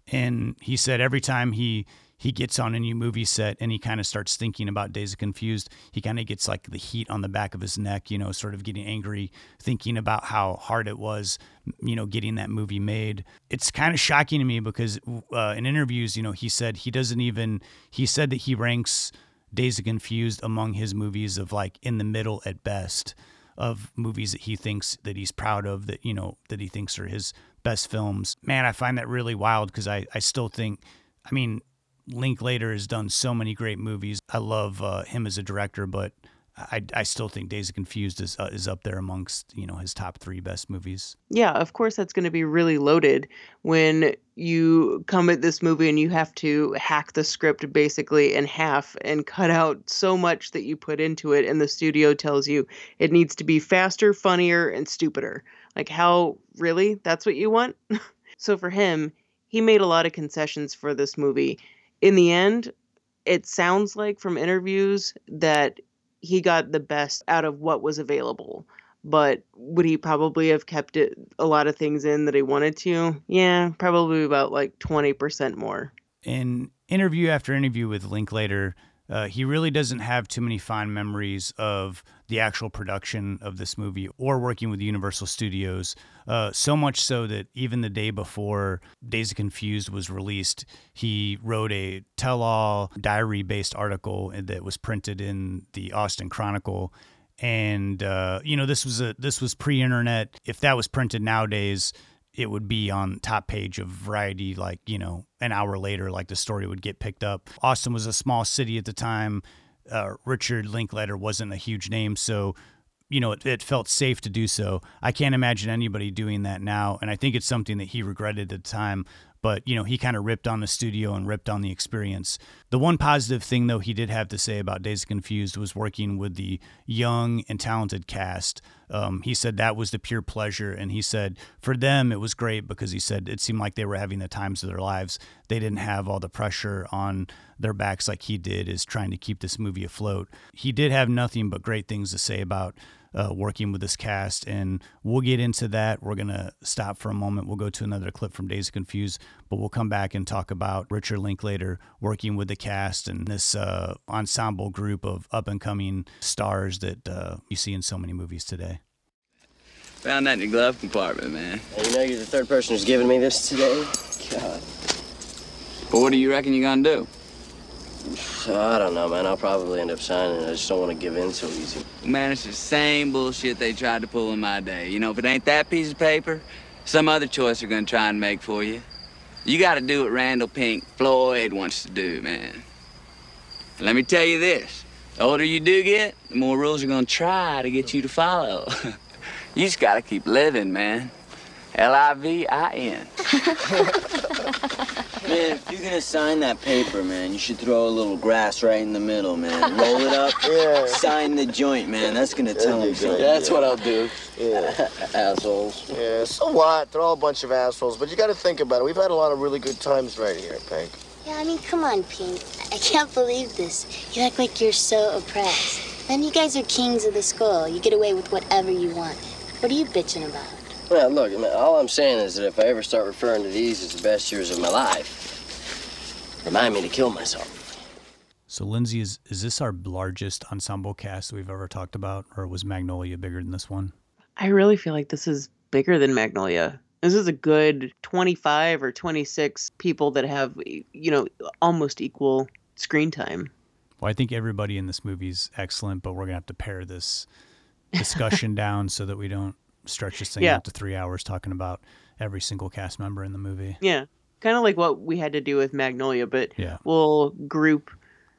And he said every time he he gets on a new movie set and he kind of starts thinking about Dazed and Confused. He kind of gets like the heat on the back of his neck, you know, sort of getting angry, thinking about how hard it was, you know, getting that movie made. It's kind of shocking to me because uh, in interviews, you know, he said he doesn't even, he said that he ranks Dazed Confused among his movies of like in the middle at best of movies that he thinks that he's proud of that, you know, that he thinks are his best films. Man, I find that really wild because I, I still think, I mean, Linklater has done so many great movies. I love uh, him as a director, but I, I still think Dazed Confused is uh, is up there amongst you know his top three best movies. Yeah, of course that's going to be really loaded when you come at this movie and you have to hack the script basically in half and cut out so much that you put into it, and the studio tells you it needs to be faster, funnier, and stupider. Like how really? That's what you want? [LAUGHS] so for him, he made a lot of concessions for this movie in the end, it sounds like from interviews that he got the best out of what was available. But would he probably have kept it a lot of things in that he wanted to? Yeah, probably about like 20% more. In interview after interview with Linklater, uh, he really doesn't have too many fond memories of the actual production of this movie or working with Universal Studios. Uh, so much so that even the day before Dazed Confused was released, he wrote a tell all diary based article that was printed in the Austin Chronicle. And uh, you know this was a this was pre-internet. If that was printed nowadays, it would be on top page of Variety, like, you know, an hour later, like the story would get picked up. Austin was a small city at the time. Uh, Richard Linklater wasn't a huge name, so you know, it, it, felt safe to do so. I can't imagine anybody doing that now. And I think it's something that he regretted at the time but you know he kind of ripped on the studio and ripped on the experience. The one positive thing though he did have to say about Dazed Confused was working with the young and talented cast. Um, he said that was the pure pleasure, and he said for them it was great because he said it seemed like they were having the times of their lives. They didn't have all the pressure on their backs like he did, is trying to keep this movie afloat. He did have nothing but great things to say about uh, working with this cast, and we'll get into that. We're gonna stop for a moment. We'll go to another clip from Dazed Confused, but we'll come back and talk about Richard Linklater working with the cast and this uh, ensemble group of up and coming stars that uh, you see in so many movies today. Found that in your glove compartment, man. you know you're the third person who's given me this today. God. But what do you reckon you're gonna do? I don't know, man. I'll probably end up signing. I just don't want to give in so easy. Man, it's the same bullshit they tried to pull in my day. You know, if it ain't that piece of paper, some other choice they're gonna try and make for you. You gotta do what Randall Pink Floyd wants to do, man. And let me tell you this. The older you do get, the more rules are gonna try to get you to follow. [LAUGHS] you just gotta keep living, man. L-I-V-I-N. [LAUGHS] Man, if you're gonna sign that paper, man, you should throw a little grass right in the middle, man. Roll it up, [LAUGHS] yeah. sign the joint, man. That's gonna tell them something. That's what I'll do. Yeah. [LAUGHS] Assholes. Yeah, so what? They're all a bunch of assholes, but you gotta think about it. We've had a lot of really good times right here, Pink. Yeah, I mean, come on, Pink. I can't believe this. You act like you're so oppressed. And you guys are kings of the school. You get away with whatever you want. What are you bitching about? Well, look, I mean, all I'm saying is that if I ever start referring to these as the best years of my life, remind me to kill myself. So, Lindsay, is, is this our largest ensemble cast we've ever talked about, or was Magnolia bigger than this one? I really feel like this is bigger than Magnolia. This is a good 25 or 26 people that have, you know, almost equal screen time. Well, I think everybody in this movie is excellent, but we're gonna have to pare this discussion [LAUGHS] down so that we don't stretch this thing Yeah. out to three hours talking about every single cast member in the movie. Yeah, kind of like what we had to do with Magnolia, but Yeah. we'll group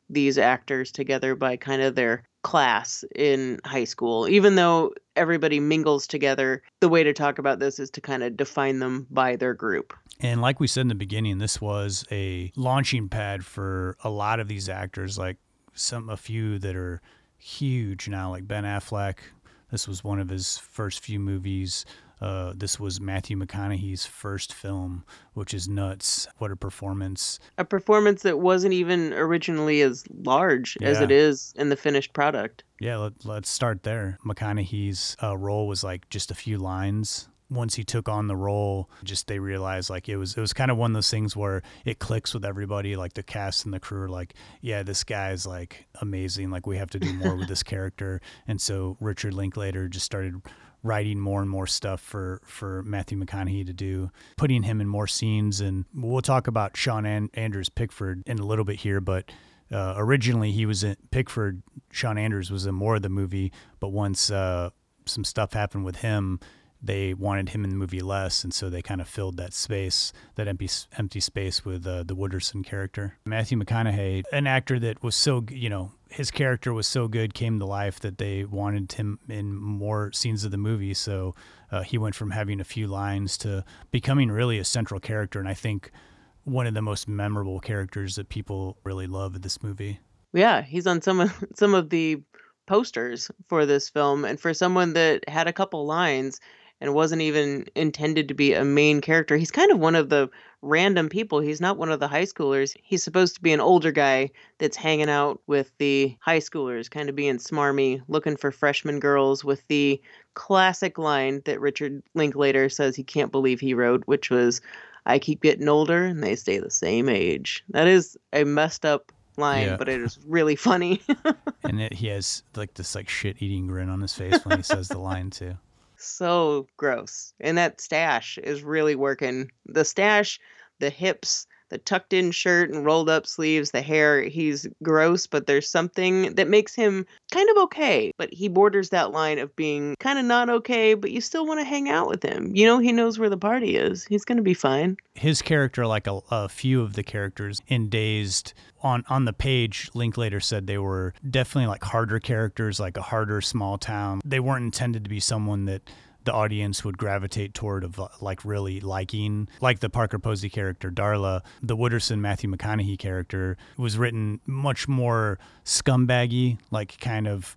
these actors together by kind of their class in high school. Even though everybody mingles together, the way to talk about this is to kind of define them by their group. And like we said in the beginning, this was a launching pad for a lot of these actors, like some a few that are huge now, like Ben Affleck. This was one of his first few movies. Uh, this was Matthew McConaughey's first film, which is nuts. What a performance! A performance that wasn't even originally as large as it is in the finished product. Yeah, let, let's start there. McConaughey's uh, role was like just a few lines. Once he took on the role, just they realized like it was it was kind of one of those things where it clicks with everybody, like the cast and the crew are like, yeah, this guy's like amazing. Like we have to do more with [LAUGHS] this character. And so Richard Linklater just started writing more and more stuff for for Matthew McConaughey to do, putting him in more scenes. And we'll talk about Sean An- Andrews Pickford in a little bit here, but uh, originally he was in Pickford. Shawn Andrews was in more of the movie, but once uh, some stuff happened with him, they wanted him in the movie less, and so they kind of filled that space, that empty empty space, with uh, the Wooderson character. Matthew McConaughey, an actor that was so you know his character was so good, came to life that they wanted him in more scenes of the movie. So uh, he went from having a few lines to becoming really a central character, and I think one of the most memorable characters that people really love in this movie. Yeah, he's on some of [LAUGHS] some of the posters for this film, and for someone that had a couple lines and wasn't even intended to be a main character, he's kind of one of the random people. He's not one of the high schoolers. He's supposed to be an older guy that's hanging out with the high schoolers, kind of being smarmy, looking for freshman girls with the classic line that Richard Linklater says he can't believe he wrote, which was, I keep getting older and they stay the same age. That is a messed up line, Yeah. but it is really funny. [LAUGHS] and it, he has like this like shit eating grin on his face when he says the line too. So gross. And that stash is really working. The stash, the hips, the tucked in shirt and rolled up sleeves, the hair, he's gross, but there's something that makes him kind of okay. But he borders that line of being kind of not okay, but you still want to hang out with him. You know, he knows where the party is. He's going to be fine. His character, like a, a few of the characters in Dazed, on on the page, Linklater said they were definitely like harder characters, like a harder small town. They weren't intended to be someone that the audience would gravitate toward of uh, like really liking like the Parker Posey character Darla the Wooderson Matthew McConaughey character was written much more scumbaggy like kind of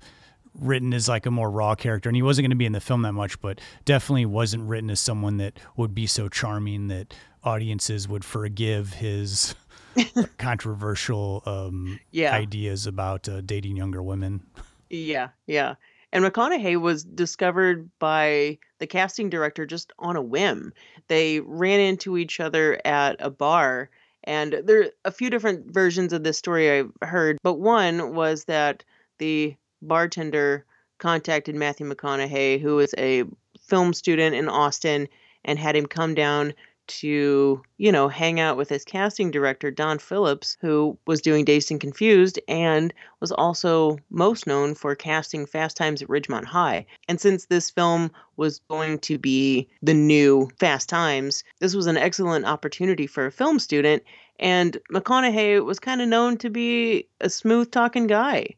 written as like a more raw character and he wasn't going to be in the film that much but definitely wasn't written as someone that would be so charming that audiences would forgive his [LAUGHS] controversial um, Yeah. ideas about uh, dating younger women Yeah, yeah. And McConaughey was discovered by the casting director just on a whim. They ran into each other at a bar, and there are a few different versions of this story I've heard, but one was that the bartender contacted Matthew McConaughey, who is a film student in Austin, and had him come down to, you know, hang out with his casting director, Don Phillips, who was doing Dazed and Confused and was also most known for casting Fast Times at Ridgemont High. And since this film was going to be the new Fast Times, this was an excellent opportunity for a film student. And McConaughey was kind of known to be a smooth talking guy.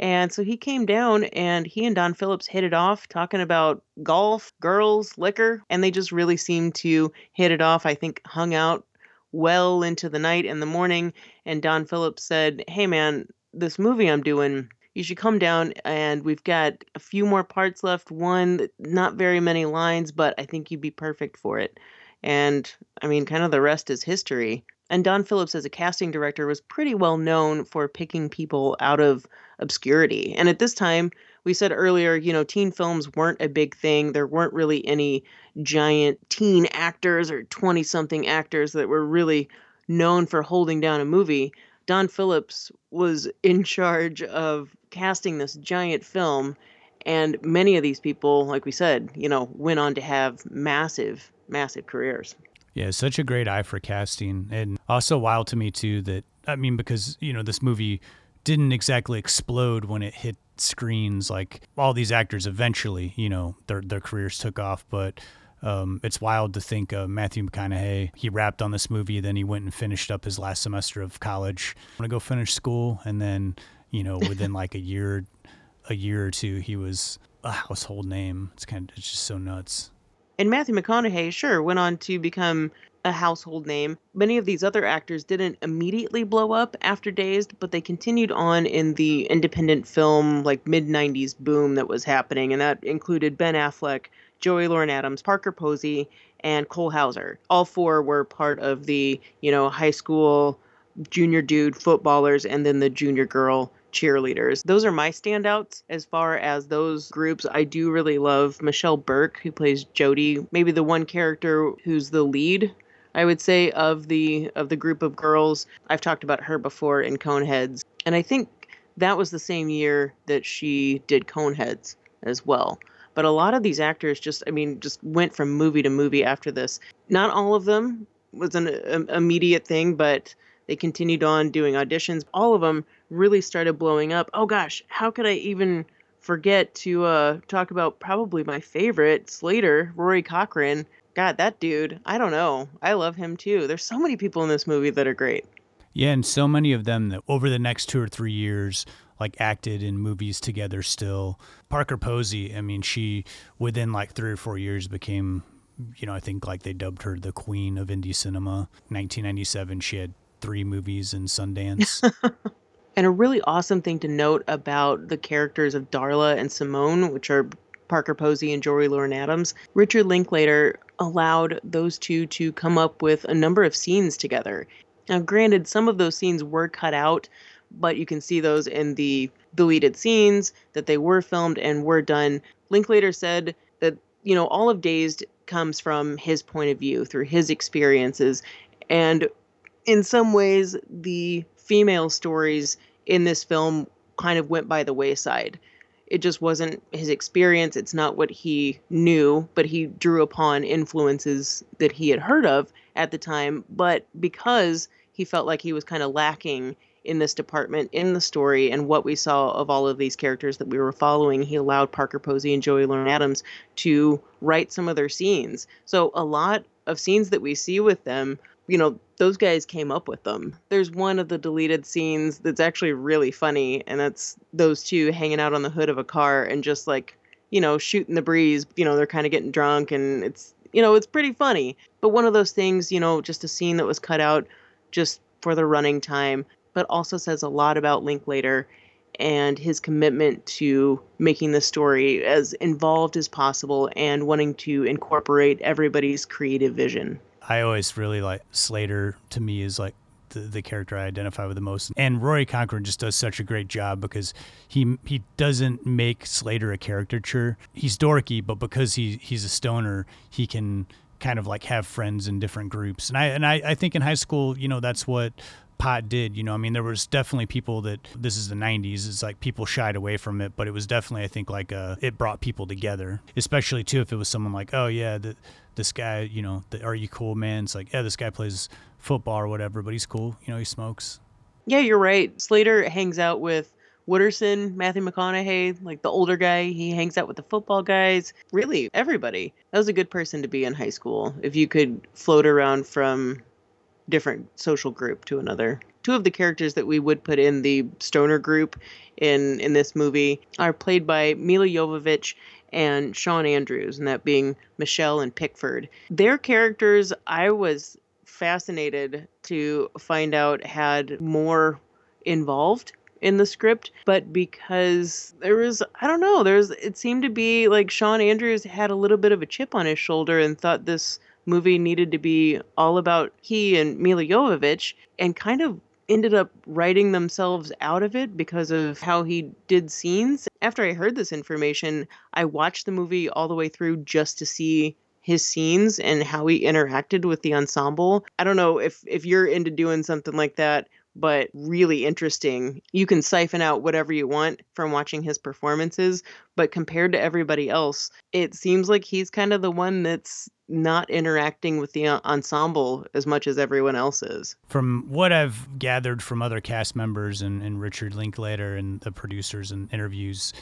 And so he came down and he and Don Phillips hit it off, talking about golf, girls, liquor, and they just really seemed to hit it off. I think hung out well into the night and the morning. And Don Phillips said, Hey, man, this movie I'm doing, you should come down and we've got a few more parts left. One, not very many lines, but I think you'd be perfect for it. And I mean, kind of the rest is history. And Don Phillips, as a casting director, was pretty well known for picking people out of obscurity. And at this time, we said earlier, you know, teen films weren't a big thing. There weren't really any giant teen actors or 20 something actors that were really known for holding down a movie. Don Phillips was in charge of casting this giant film. And many of these people, like we said, you know, went on to have massive, massive careers. Yeah, such a great eye for casting, and also wild to me too that I mean, because, you know, this movie didn't exactly explode when it hit screens. Like all these actors eventually, you know, their, their careers took off. But um, it's wild to think of Matthew McConaughey. He rapped on this movie, then he went and finished up his last semester of college. I'm to go finish school. And then, you know, within like a year, a year or two, he was a household name. It's kind of, it's just so nuts. And Matthew McConaughey, sure, went on to become a household name. Many of these other actors didn't immediately blow up after Dazed, but they continued on in the independent film, like mid 90s boom that was happening. And that included Ben Affleck, Joey Lauren Adams, Parker Posey, and Cole Hauser. All four were part of the, you know, high school junior dude footballers and then the junior girl cheerleaders. Those are my standouts as far as those groups. I do really love Michelle Burke, who plays Jody, maybe the one character who's the lead I would say of the of the group of girls. I've talked about her before in Coneheads, and I think that was the same year that she did Coneheads as well. But a lot of these actors just, I mean, just went from movie to movie after this. Not all of them was an um, immediate thing, but they continued on doing auditions. All of them really started blowing up. Oh gosh, how could I even forget to uh, talk about probably my favorite Slater, Rory Cochrane, God, that dude, I don't know. I love him too. There's so many people in this movie that are great. Yeah, and so many of them that over the next two or three years, like acted in movies together still. Parker Posey, I mean, she within like three or four years became, you know, I think like they dubbed her the queen of indie cinema. 1997, she had three movies in Sundance. [LAUGHS] and a really awesome thing to note about the characters of Darla and Simone, which are Parker Posey and Joey Lauren Adams, Richard Linklater allowed those two to come up with a number of scenes together. Now, granted, some of those scenes were cut out, but you can see those in the deleted scenes that they were filmed and were done. Linklater said that, you know, all of Dazed comes from his point of view, through his experiences. And in some ways, the female stories in this film kind of went by the wayside it just wasn't his experience. It's not what he knew, but he drew upon influences that he had heard of at the time. But because he felt like he was kind of lacking in this department in the story and what we saw of all of these characters that we were following, he allowed Parker Posey and Joey Lauren Adams to write some of their scenes. So a lot of scenes that we see with them you know, those guys came up with them. There's one of the deleted scenes that's actually really funny, and that's those two hanging out on the hood of a car and just like, you know, shooting the breeze. You know, they're kind of getting drunk, and it's, you know, it's pretty funny. But one of those things, you know, just a scene that was cut out just for the running time, but also says a lot about Linklater and his commitment to making the story as involved as possible and wanting to incorporate everybody's creative vision. I always really like Slater to me is like the, the character I identify with the most. And Rory Cochrane just does such a great job because he he doesn't make Slater a caricature. He's dorky, but because he he's a stoner, he can kind of like have friends in different groups. And I and I, I think in high school, you know, that's what pot did you know i mean there was definitely people that this is the 90s it's like people shied away from it but it was definitely i think like uh it brought people together especially too if it was someone like oh yeah the, this guy you know the, are you cool man it's like yeah this guy plays football or whatever but he's cool you know he smokes yeah you're right slater hangs out with Wooderson, Matthew McConaughey, like the older guy, he hangs out with the football guys. Really, everybody. That was a good person to be in high school. If you could float around from different social group to another. Two of the characters that we would put in the stoner group in in this movie are played by Milla Jovovich and Shawn Andrews, and that being Michelle and Pickford. Their characters, I was fascinated to find out had more involved in the script, but because there was, I don't know, there's, it seemed to be like Shawn Andrews had a little bit of a chip on his shoulder and thought this movie needed to be all about he and Milla Jovovich and kind of ended up writing themselves out of it because of how he did scenes. After I heard this information, I watched the movie all the way through just to see his scenes and how he interacted with the ensemble. I don't know if if you're into doing something like that, but really interesting. You can siphon out whatever you want from watching his performances, but compared to everybody else, it seems like he's kind of the one that's not interacting with the ensemble as much as everyone else is. From what I've gathered from other cast members and, and Richard Linklater and the producers and interviews,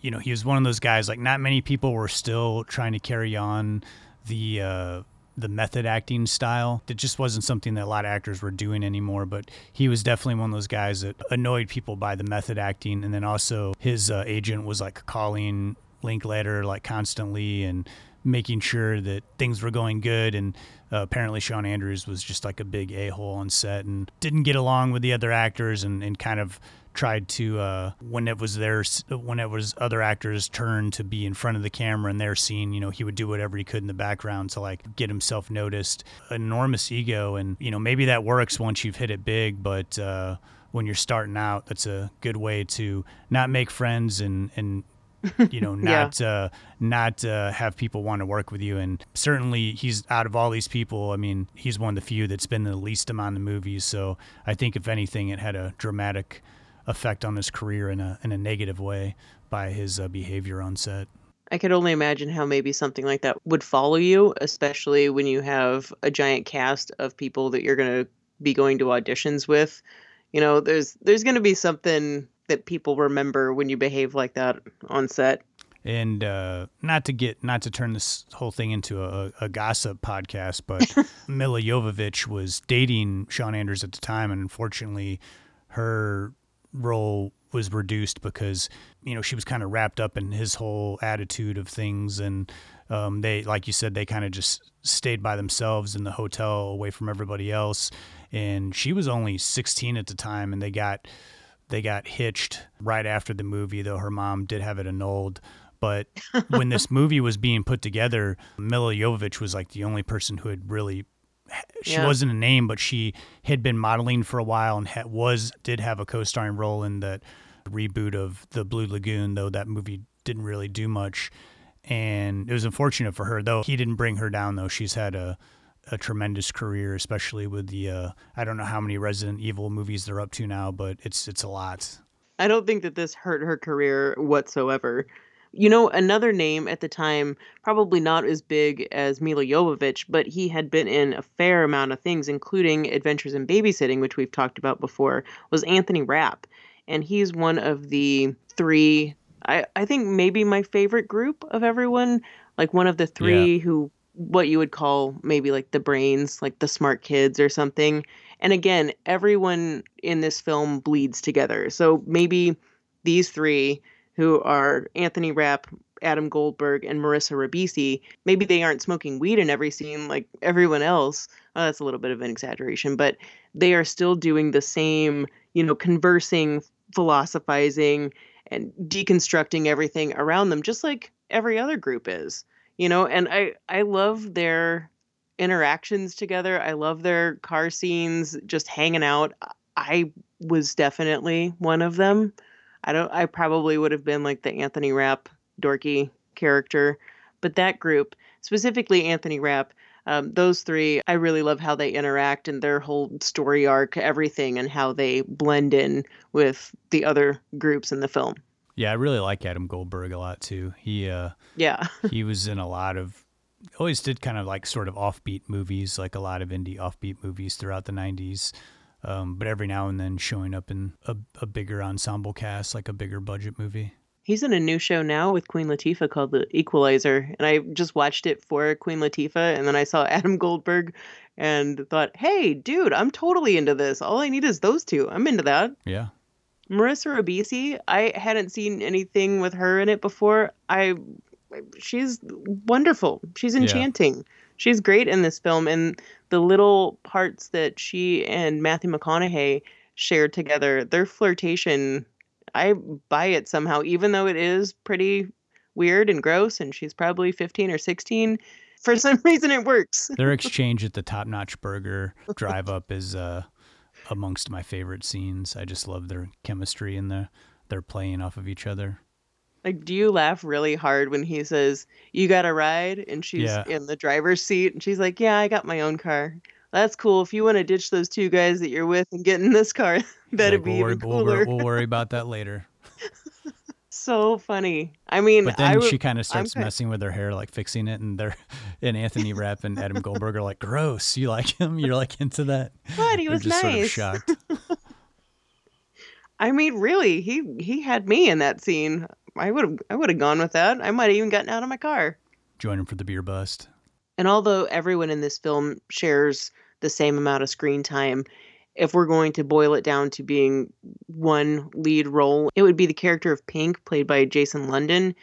you know, he was one of those guys. Like, not many people were still trying to carry on the uh, the method acting style. It just wasn't something that a lot of actors were doing anymore. But he was definitely one of those guys that annoyed people by the method acting. And then also his uh, agent was like calling Linklater like constantly and making sure that things were going good. And uh, apparently Shawn Andrews was just like a big a hole on set and didn't get along with the other actors and, and kind of tried to uh, when it was their when it was other actors' turn to be in front of the camera and their scene, you know, he would do whatever he could in the background to like get himself noticed. Enormous ego, and you know maybe that works once you've hit it big, but uh, when you're starting out, that's a good way to not make friends and and you know [LAUGHS] not yeah. uh, not uh, have people want to work with you and certainly he's out of all these people i mean he's one of the few that's been the least amount of movies so i think if anything it had a dramatic effect on his career in a in a negative way by his uh, behavior on set. I could only imagine how maybe something like that would follow you, especially when you have a giant cast of people that you're going to be going to auditions with. You know, there's there's going to be something that people remember when you behave like that on set. And uh, not to get not to turn this whole thing into a, a gossip podcast, but [LAUGHS] Milla Jovovich was dating Shawn Andrews at the time, and unfortunately, her role was reduced because you know she was kind of wrapped up in his whole attitude of things and um, they like you said they kind of just stayed by themselves in the hotel away from everybody else and she was only 16 at the time and they got they got hitched right after the movie though her mom did have it annulled but when this [LAUGHS] movie was being put together Milla Jovovich was like the only person who had really she yeah. wasn't a name, but she had been modeling for a while and had, was did have a co-starring role in that reboot of the Blue Lagoon, though that movie didn't really do much. And it was unfortunate for her, though he didn't bring her down. Though she's had a a tremendous career, especially with the uh, I don't know how many Resident Evil movies they're up to now, but it's it's a lot. I don't think that this hurt her career whatsoever. You know, another name at the time, probably not as big as Milla Jovovich, but he had been in a fair amount of things, including Adventures in Babysitting, which we've talked about before, was Anthony Rapp. And he's one of the three, I, I think maybe my favorite group of everyone, like one of the three yeah. who, what you would call maybe like the brains, like the smart kids or something. And again, everyone in this film bleeds together. So maybe these three who are Anthony Rapp, Adam Goldberg, and Marissa Ribisi. Maybe they aren't smoking weed in every scene like everyone else. Oh, that's a little bit of an exaggeration, but they are still doing the same, you know, conversing, philosophizing, and deconstructing everything around them, just like every other group is. You know, and I I love their interactions together. I love their car scenes, just hanging out. I was definitely one of them. I don't I probably would have been like the Anthony Rapp dorky character, but that group, specifically Anthony Rapp, um, those three, I really love how they interact and their whole story arc, everything, and how they blend in with the other groups in the film. Yeah, I really like Adam Goldberg a lot too. He, uh, yeah, [LAUGHS] he was in a lot of, always did kind of like sort of offbeat movies, like a lot of indie offbeat movies throughout the '90s um, but every now and then showing up in a, a bigger ensemble cast, like a bigger budget movie. He's in a new show now with Queen Latifah called The Equalizer, and I just watched it for Queen Latifah, and then I saw [LAUGHS] Adam Goldberg, and thought, "Hey, dude, I'm totally into this. All I need is those two. I'm into that." Yeah. Marissa Ribisi, I hadn't seen anything with her in it before. I, she's wonderful. She's enchanting. Yeah she's great in this film and the little parts that she and Matthew McConaughey shared together, their flirtation, I buy it somehow, even though it is pretty weird and gross and she's probably 15 or 16. For some [LAUGHS] reason, it works. Their [LAUGHS] exchange at the Top Notch Burger drive up is uh, amongst my favorite scenes. I just love their chemistry and the, they're playing off of each other. Like, do you laugh really hard when he says, You got a ride? And she's yeah. in the driver's seat and she's like, Yeah, I got my own car. That's cool. If you want to ditch those two guys that you're with and get in this car, [LAUGHS] that'd like, be we'll even worry, cooler. We'll, we'll worry about [LAUGHS] that later. So funny. I mean, but then she kind of starts kinda, messing with her hair, like fixing it, and they're [LAUGHS] and Anthony Rapp and Adam Goldberg are like, "Gross! You like him? You're like into that?" But he was just nice. Sort of shocked. [LAUGHS] I mean, really, he he had me in that scene. I would have I would have gone with that. I might have even gotten out of my car. Join him for the beer bust. And although everyone in this film shares the same amount of screen time, if we're going to boil it down to being one lead role, it would be the character of Pink, played by Jason London,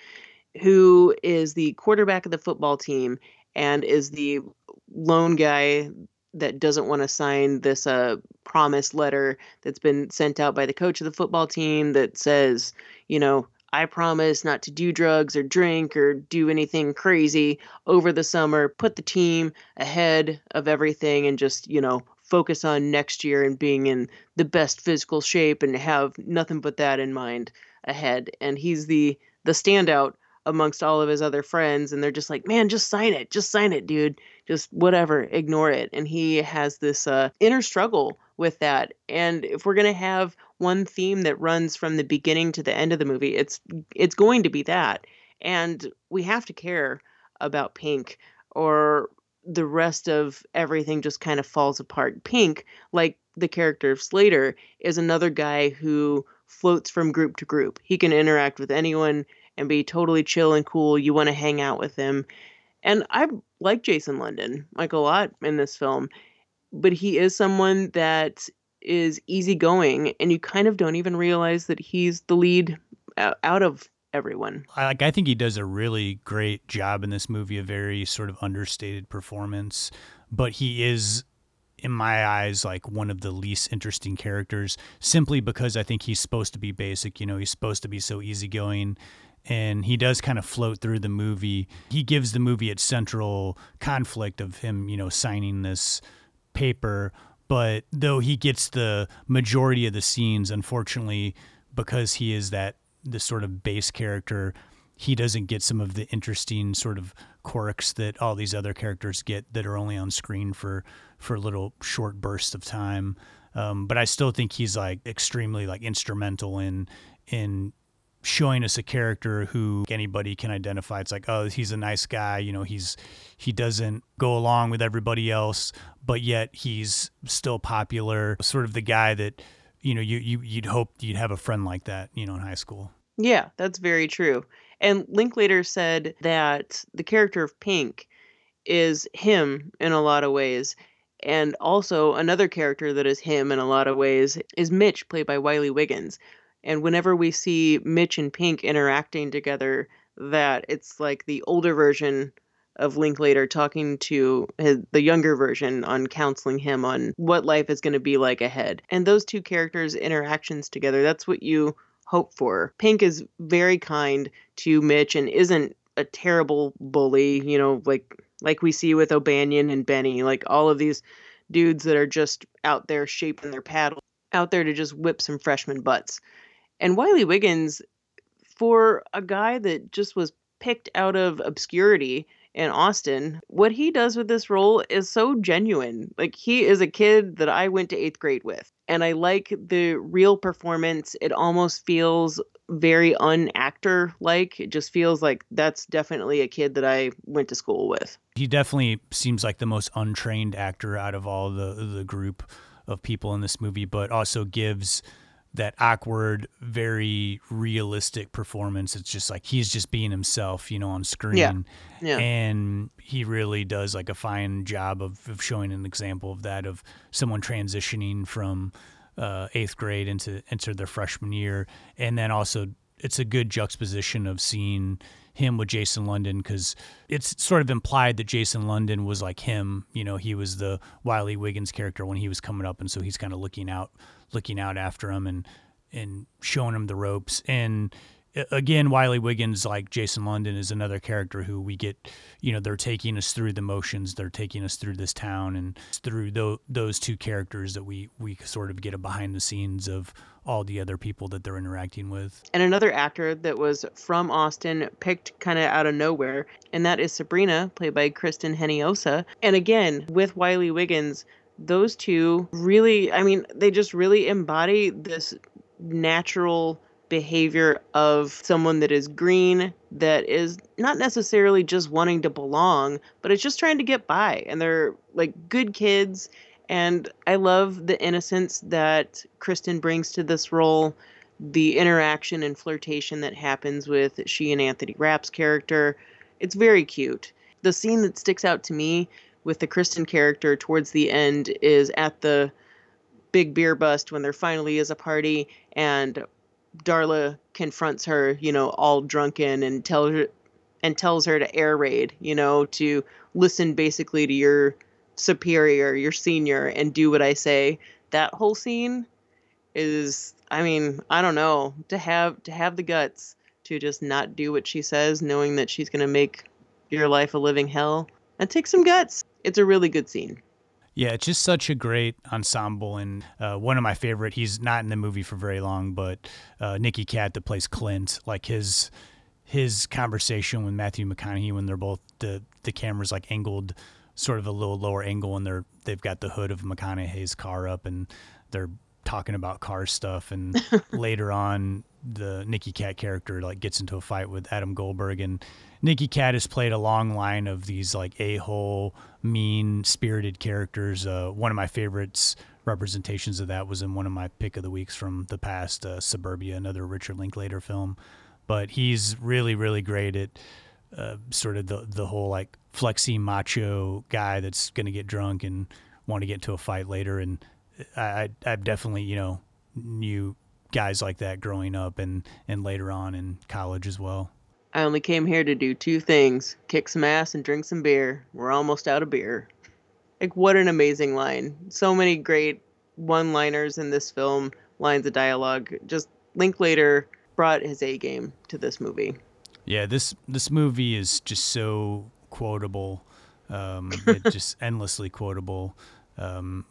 who is the quarterback of the football team and is the lone guy that doesn't want to sign this uh, promise letter that's been sent out by the coach of the football team that says, you know, I promise not to do drugs or drink or do anything crazy over the summer, put the team ahead of everything and just, you know, focus on next year and being in the best physical shape and have nothing but that in mind ahead. And he's the the standout amongst all of his other friends and they're just like, "Man, just sign it. Just sign it, dude. Just whatever, ignore it." And he has this uh inner struggle with that. And if we're going to have one theme that runs from the beginning to the end of the movie, it's it's going to be that. And we have to care about Pink or the rest of everything just kind of falls apart. Pink, like the character of Slater, is another guy who floats from group to group. He can interact with anyone and be totally chill and cool. You want to hang out with him. And I like Jason London like a lot in this film, but he is someone that is easygoing and you kind of don't even realize that he's the lead uh, out of everyone. I, like I think he does a really great job in this movie, a very sort of understated performance, but he is in my eyes like one of the least interesting characters simply because I think he's supposed to be basic, you know, he's supposed to be so easygoing and he does kind of float through the movie. He gives the movie its central conflict of him, you know, signing this paper, but though he gets the majority of the scenes, unfortunately, because he is that the sort of base character, he doesn't get some of the interesting sort of quirks that all these other characters get that are only on screen for for little short bursts of time. Um, but I still think he's like extremely like instrumental in in showing us a character who anybody can identify. It's like, oh, he's a nice guy. You know, he's he doesn't go along with everybody else, but yet he's still popular. Sort of the guy that you know you, you you'd hope you'd have a friend like that. You know, in high school. Yeah, that's very true. And Linklater said that the character of Pink is him in a lot of ways. And also, another character that is him in a lot of ways is Mitch, played by Wiley Wiggins. And whenever we see Mitch and Pink interacting together, that it's like the older version of Linklater talking to his, the younger version on counseling him on what life is going to be like ahead. And those two characters' interactions together, that's what you hope for. Pink is very kind to Mitch and isn't a terrible bully, you know, like like we see with O'Banion and Benny, like all of these dudes that are just out there shaping their paddle, out there to just whip some freshman butts. And Wiley Wiggins, for a guy that just was picked out of obscurity in Austin, what he does with this role is so genuine. Like he is a kid that I went to eighth grade with. And I like the real performance. It almost feels very unactor like. It just feels like that's definitely a kid that I went to school with. He definitely seems like the most untrained actor out of all the the group of people in this movie, but also gives that awkward, very realistic performance. It's just like he's just being himself, you know, on screen. Yeah. Yeah. And he really does like a fine job of, of showing an example of that of someone transitioning from uh, eighth grade into into their freshman year, and then also it's a good juxtaposition of seeing him with Jason London because it's sort of implied that Jason London was like him. You know, he was the Wiley Wiggins character when he was coming up, and so he's kind of looking out, looking out after him and and showing him the ropes. And uh, again, Wiley Wiggins, like Jason London, is another character who we get. You know, they're taking us through the motions. They're taking us through this town and through those those two characters that we we sort of get a behind the scenes of all the other people that they're interacting with. And another actor that was from Austin, picked kind of out of nowhere, and that is Sabrina, played by Christin Hinojosa. And again, with Wiley Wiggins, those two really, I mean, they just really embody this natural behavior of someone that is green that is not necessarily just wanting to belong, but it's just trying to get by. And they're like good kids. And I love the innocence that Christin brings to this role, the interaction and flirtation that happens with she and Anthony Rapp's character. It's very cute. The scene that sticks out to me with the Christin character towards the end is at the big beer bust when there finally is a party and Darla confronts her, you know, all drunken and tells her and tells her to air raid, you know, to listen basically to your superior, your senior, and do what I say. That whole scene is I mean, I don't know, to have to have the guts to just not do what she says, knowing that she's gonna make your life a living hell. It takes some guts. It's a really good scene. Yeah, it's just such a great ensemble, and uh, one of my favorite. He's not in the movie for very long, but uh, Nicky Katt that plays Clint, like his his conversation with Matthew McConaughey when they're both the the camera's like angled sort of a little lower angle, and they're they've got the hood of McConaughey's car up, and they're talking about car stuff, and [LAUGHS] later on the Nicky Katt character like gets into a fight with Adam Goldberg, and Nicky Katt has played a long line of these like a hole, mean spirited characters. Uh, one of my favorites representations of that was in one of my pick of the weeks from the past, uh, Suburbia, another Richard Linklater film. But he's really, really great at uh, sort of the the whole like flexy macho guy that's going to get drunk and want to get into a fight later. And I, I've definitely you know knew guys like that growing up and and later on in college as well. I only came here to do two things kick some ass and drink some beer. We're almost out of beer. Like, what an amazing line. So many great one liners in this film, lines of dialogue. Just Linklater brought his A game to this movie. Yeah, this this movie is just so quotable, um, [LAUGHS] just endlessly quotable. Um,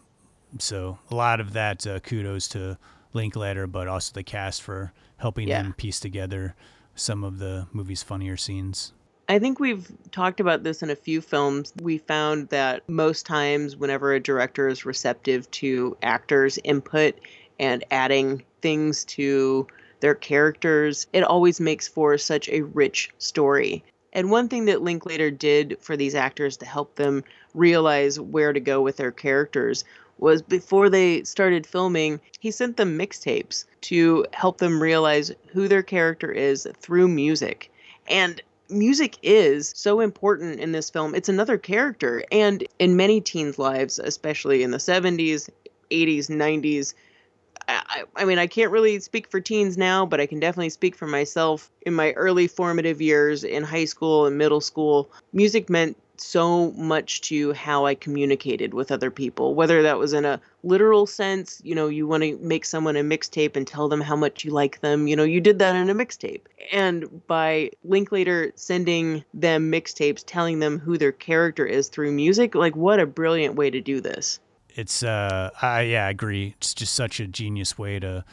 so a lot of that uh, kudos to Linklater, but also the cast for helping yeah. them piece together some of the movie's funnier scenes. I think we've talked about this in a few films. We found that most times, whenever a director is receptive to actors' input and adding things to their characters, it always makes for such a rich story. And one thing that Linklater did for these actors to help them realize where to go with their characters was before they started filming, he sent them mixtapes to help them realize who their character is through music. And music is so important in this film. It's another character. And in many teens' lives, especially in the 70s, 80s, 90s, I, I, mean, I can't really speak for teens now, but I can definitely speak for myself. In my early formative years in high school and middle school, music meant so much to how I communicated with other people, whether that was in a literal sense, you know, you want to make someone a mixtape and tell them how much you like them, you know, you did that in a mixtape. And by Linklater sending them mixtapes, telling them who their character is through music, like what a brilliant way to do this. It's uh I yeah, I agree. It's just such a genius way to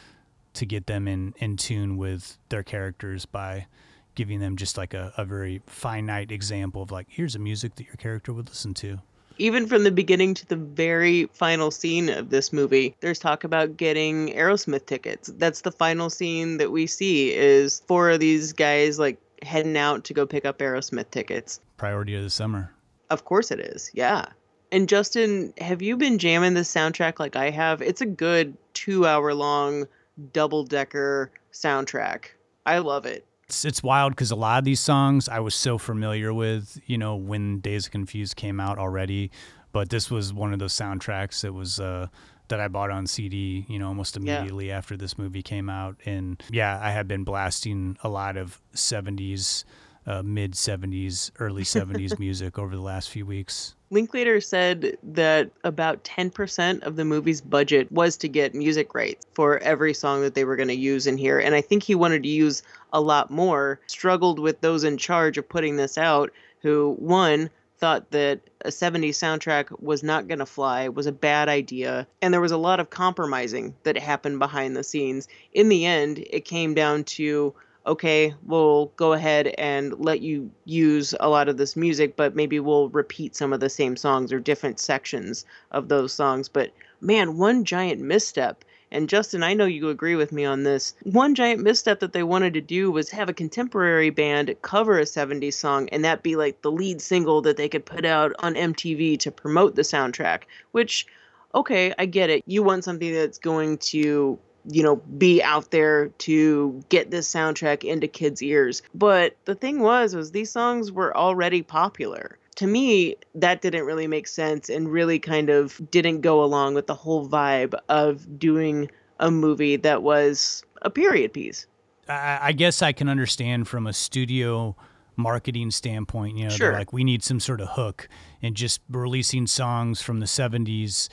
to get them in in tune with their characters by giving them just like a, a very finite example of like here's a music that your character would listen to. Even from the beginning to the very final scene of this movie there's talk about getting aerosmith tickets. That's the final scene that we see is four of these guys like heading out to go pick up aerosmith tickets. Priority of the summer. Of course it is yeah. And justin have you been jamming this soundtrack like i have? It's a good two hour long double decker soundtrack. I love it it's, it's wild because a lot of these songs I was so familiar with, you know, when Dazed and Confused came out already. But this was one of those soundtracks that was uh, that I bought on CD, you know, almost immediately yeah. after this movie came out. And yeah, I had been blasting a lot of 70s, uh, mid 70s, early [LAUGHS] 70s music over the last few weeks. Linklater said that about 10% of the movie's budget was to get music rights for every song that they were going to use in here. And I think he wanted to use a lot more. Struggled with those in charge of putting this out, who, one, thought that a 70s soundtrack was not going to fly, was a bad idea, and there was a lot of compromising that happened behind the scenes. In the end, it came down to okay, we'll go ahead and let you use a lot of this music, but maybe we'll repeat some of the same songs or different sections of those songs. But man, one giant misstep And Justin, I know you agree with me on this. One giant misstep that they wanted to do was have a contemporary band cover a 70s song and that be like the lead single that they could put out on MTV to promote the soundtrack, which okay, I get it. You want something that's going to you know, be out there to get this soundtrack into kids' ears. But the thing was, was these songs were already popular. To me, that didn't really make sense and really kind of didn't go along with the whole vibe of doing a movie that was a period piece. I, I guess I can understand from a studio marketing standpoint, you know, sure. like we need some sort of hook and just releasing songs from the 70s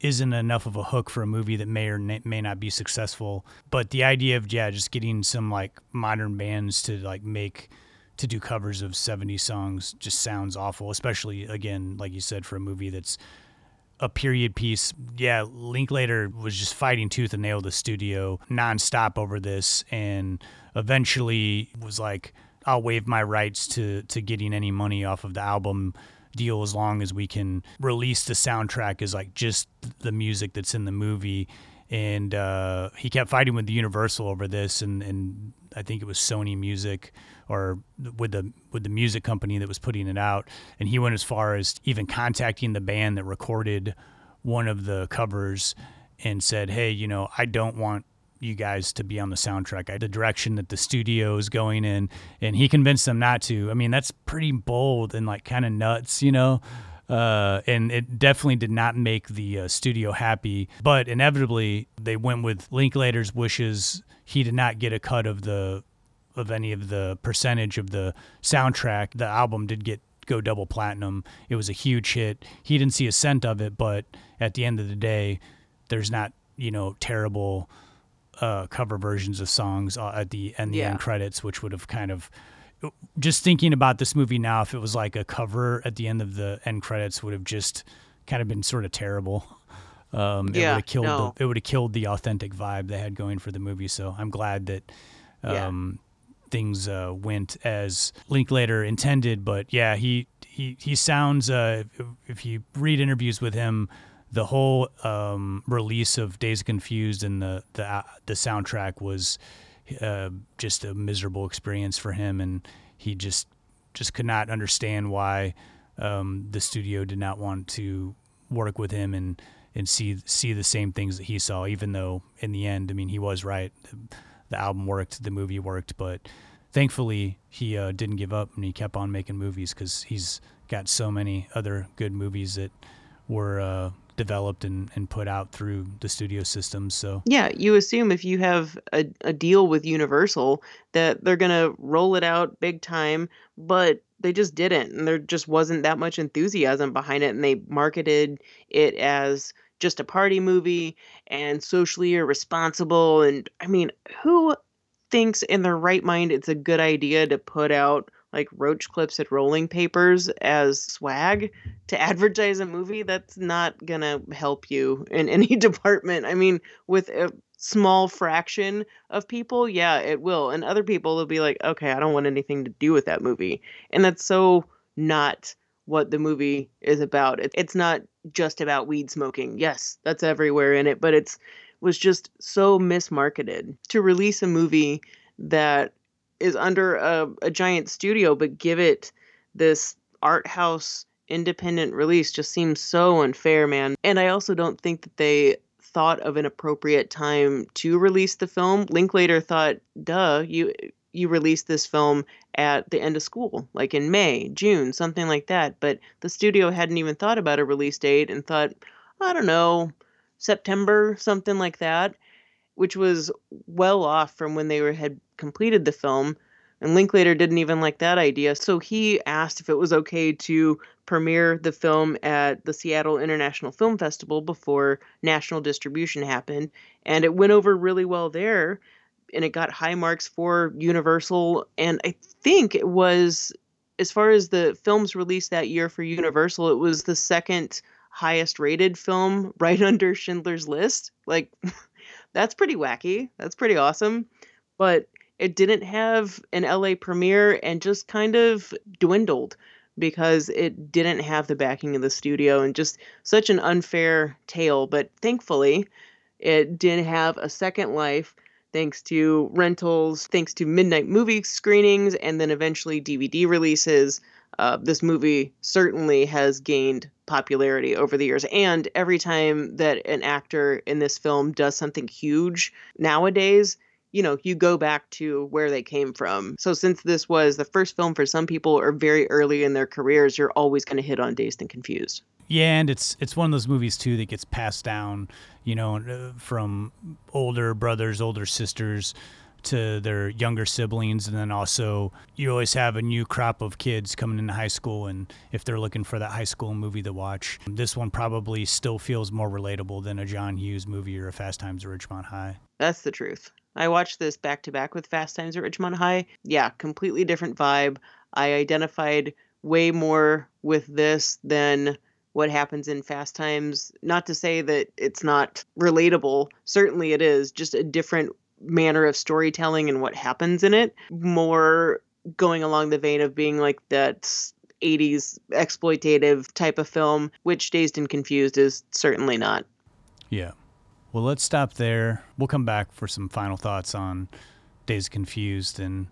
isn't enough of a hook for a movie that may or may not be successful. But the idea of yeah, just getting some like modern bands to like make to do covers of 70 songs just sounds awful, especially again, like you said, for a movie that's a period piece. Yeah, Linklater was just fighting tooth and nail the studio nonstop over this, and eventually was like, "I'll waive my rights to to getting any money off of the album deal as long as we can release the soundtrack as like just the music that's in the movie. And uh, he kept fighting with the Universal over this, and, and I think it was Sony Music or with the with the music company that was putting it out. And he went as far as even contacting the band that recorded one of the covers and said, "Hey, you know, I don't want you guys to be on the soundtrack. I, the direction that the studio is going in, and he convinced them not to. I mean, that's pretty bold and like kind of nuts, you know. Uh, and it definitely did not make the uh, studio happy. But inevitably, they went with Linklater's wishes. He did not get a cut of the of any of the percentage of the soundtrack. The album did get go double platinum. It was a huge hit. He didn't see a cent of it, but at the end of the day, there's not you know terrible uh, cover versions of songs uh, at the end the Yeah. end credits, which would have kind of just thinking about this movie now, if it was like a cover at the end of the end credits, would have just kind of been sort of terrible. [LAUGHS] Um, it Yeah, would have killed no. the, it would have killed the authentic vibe they had going for the movie. So I'm glad that Yeah. um, things uh, went as Linklater intended. But yeah, he he he sounds. Uh, if you read interviews with him, the whole um, release of Dazed Confused and the the uh, the soundtrack was uh, just a miserable experience for him, and he just just could not understand why um, the studio did not want to work with him and and see see the same things that he saw. Even though in the end, I mean, he was right. The, album worked, the movie worked, but thankfully he uh, didn't give up and he kept on making movies because he's got so many other good movies that were uh, developed and, and put out through the studio systems. So Yeah, you assume if you have a, a deal with Universal that they're to roll it out big time, but they just didn't. And there just wasn't that much enthusiasm behind it. And they marketed it as just a party movie and socially irresponsible. And I mean, who thinks in their right mind it's a good idea to put out like roach clips and rolling papers as swag to advertise a movie that's not gonna help you in [LAUGHS] any department. I mean with a small fraction of people yeah it will. And other people will be like okay i don't want anything to do with that movie. And that's so not what the movie is about. It's not just about weed smoking. Yes that's everywhere in it but it's was just so mismarketed. To release a movie that is under a, a giant studio but give it this art house independent release just seems so unfair man. And i also don't think that they thought of an appropriate time to release the film. Linklater thought duh you you released this film at the end of school like in may june something like that. But the studio hadn't even thought about a release date and thought i don't know september something like that which was well off from when they were had completed the film and Linklater didn't even like that idea so he asked if it was okay to premiere the film at the Seattle International Film Festival before national distribution happened and it went over really well there and it got high marks for Universal and I think it was as far as the films released that year for Universal it was the second highest rated film [LAUGHS] right under Schindler's List like [LAUGHS] that's pretty wacky. That's pretty awesome. But it didn't have an LA premiere and just kind of dwindled because it didn't have the backing of the studio and just such an unfair tale. But thankfully, It did have a second life thanks to rentals, thanks to midnight movie screenings, and then eventually DVD releases. Uh, this movie certainly has gained popularity over the years. And every time that an actor in this film does something huge nowadays, you know, you go back to where they came from. So since this was the first film for some people or very early in their careers, you're always going to hit on Dazed and Confused. Yeah, and it's it's one of those movies too that gets passed down, you know, from older brothers, older sisters to their younger siblings and then also you always have a new crop of kids coming into high school and if they're looking for that high school movie to watch this one probably still feels more relatable than a john hughes movie or a fast times at ridgemont high. That's the truth. I watched this back to back with fast times at ridgemont high. Yeah completely different vibe. I identified way more with this than what happens in Fast Times. Not to say that it's not relatable, certainly it is, just a different manner of storytelling and what happens in it. More going along the vein of being like that 80s exploitative type of film, which Dazed and Confused is certainly not. Yeah. Well, let's stop there. We'll come back for some final thoughts on Dazed Confused and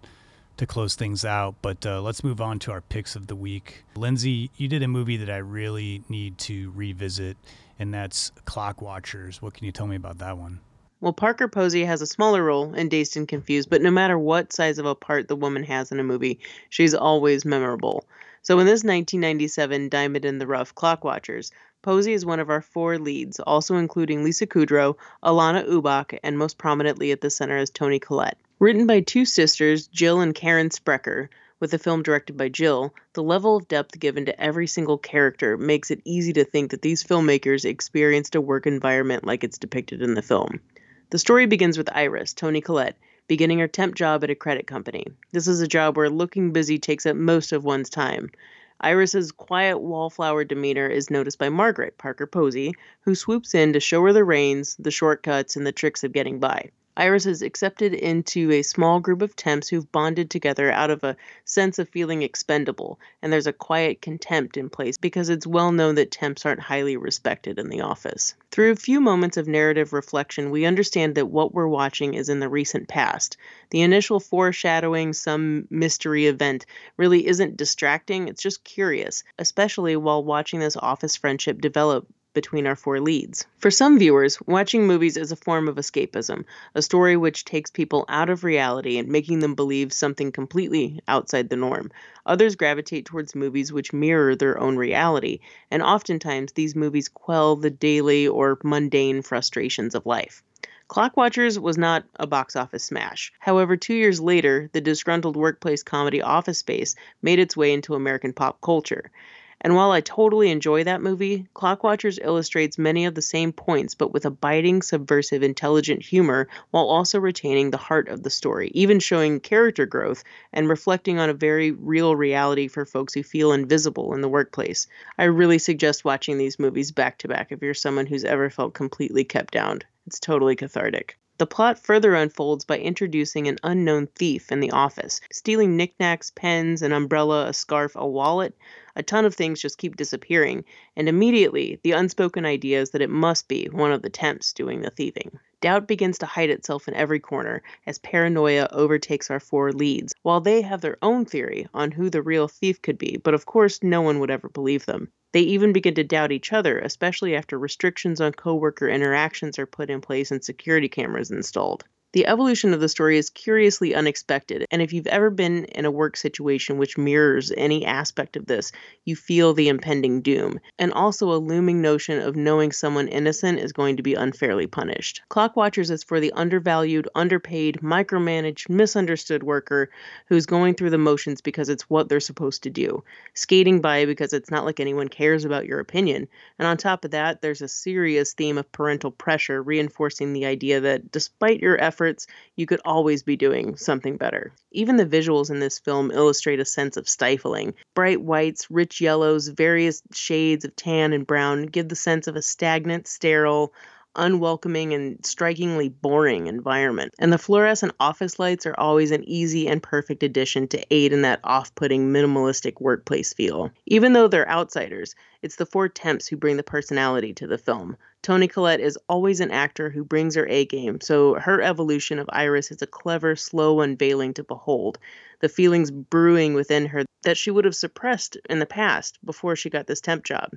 to close things out. But uh, let's move on to our picks of the week. Lindsay, you did a movie that I really need to revisit, and that's Clockwatchers. What can you tell me about that one? Well, Parker Posey has a smaller role in Dazed and Confused, but no matter what size of a part the woman has in a movie, she's always memorable. So in this 1997 Diamond in the Rough Clockwatchers, Posey is one of our four leads, also including Lisa Kudrow, Alana Ubach, and most prominently at the center is Toni Collette. Written by two sisters, Jill and Karen Sprecher, with the film directed by Jill, the level of depth given to every single character makes it easy to think that these filmmakers experienced a work environment like it's depicted in the film. The story begins with Iris, Toni Collette, beginning her temp job at a credit company. This is a job where looking busy takes up most of one's time. Iris's quiet wallflower demeanor is noticed by Margaret, Parker Posey, who swoops in to show her the reins, the shortcuts, and the tricks of getting by. Iris is accepted into a small group of temps who've bonded together out of a sense of feeling expendable, and there's a quiet contempt in place because it's well known that temps aren't highly respected in the office. Through a few moments of narrative reflection, we understand that what we're watching is in the recent past. The initial foreshadowing some mystery event really isn't distracting, it's just curious, especially while watching this office friendship develop between our four leads. For some viewers, watching movies is a form of escapism, a story which takes people out of reality and making them believe something completely outside the norm. Others gravitate towards movies which mirror their own reality, and oftentimes these movies quell the daily or mundane frustrations of life. Clockwatchers was not a box office smash. However, two years later, the disgruntled workplace comedy Office Space made its way into American pop culture. And while I totally enjoy that movie, Clockwatchers illustrates many of the same points, but with a biting, subversive, intelligent humor while also retaining the heart of the story, even showing character growth and reflecting on a very real reality for folks who feel invisible in the workplace. I really suggest watching these movies back to back if you're someone who's ever felt completely kept down. It's totally cathartic. The plot further unfolds by introducing an unknown thief in the office, stealing knickknacks, pens, an umbrella, a scarf, a wallet. A ton of things just keep disappearing, and immediately the unspoken idea is that it must be one of the temps doing the thieving. Doubt begins to hide itself in every corner as paranoia overtakes our four leads, while they have their own theory on who the real thief could be, but of course no one would ever believe them. They even begin to doubt each other, especially after restrictions on coworker interactions are put in place and security cameras installed. The evolution of the story is curiously unexpected, and if you've ever been in a work situation which mirrors any aspect of this, you feel the impending doom, and also a looming notion of knowing someone innocent is going to be unfairly punished. Clockwatchers is for the undervalued, underpaid, micromanaged, misunderstood worker who's going through the motions because it's what they're supposed to do, skating by because it's not like anyone cares about your opinion, and on top of that, there's a serious theme of parental pressure reinforcing the idea that despite your efforts, efforts, you could always be doing something better. Even the visuals in this film illustrate a sense of stifling. Bright whites, rich yellows, various shades of tan and brown give the sense of a stagnant, sterile, unwelcoming and strikingly boring environment. And the fluorescent office lights are always an easy and perfect addition to aid in that off putting minimalistic workplace feel. Even though they're outsiders, it's the four temps who bring the personality to the film. Toni Collette is always an actor who brings her A game, so her evolution of Iris is a clever, slow unveiling to behold. The feelings brewing within her that she would have suppressed in the past before she got this temp job.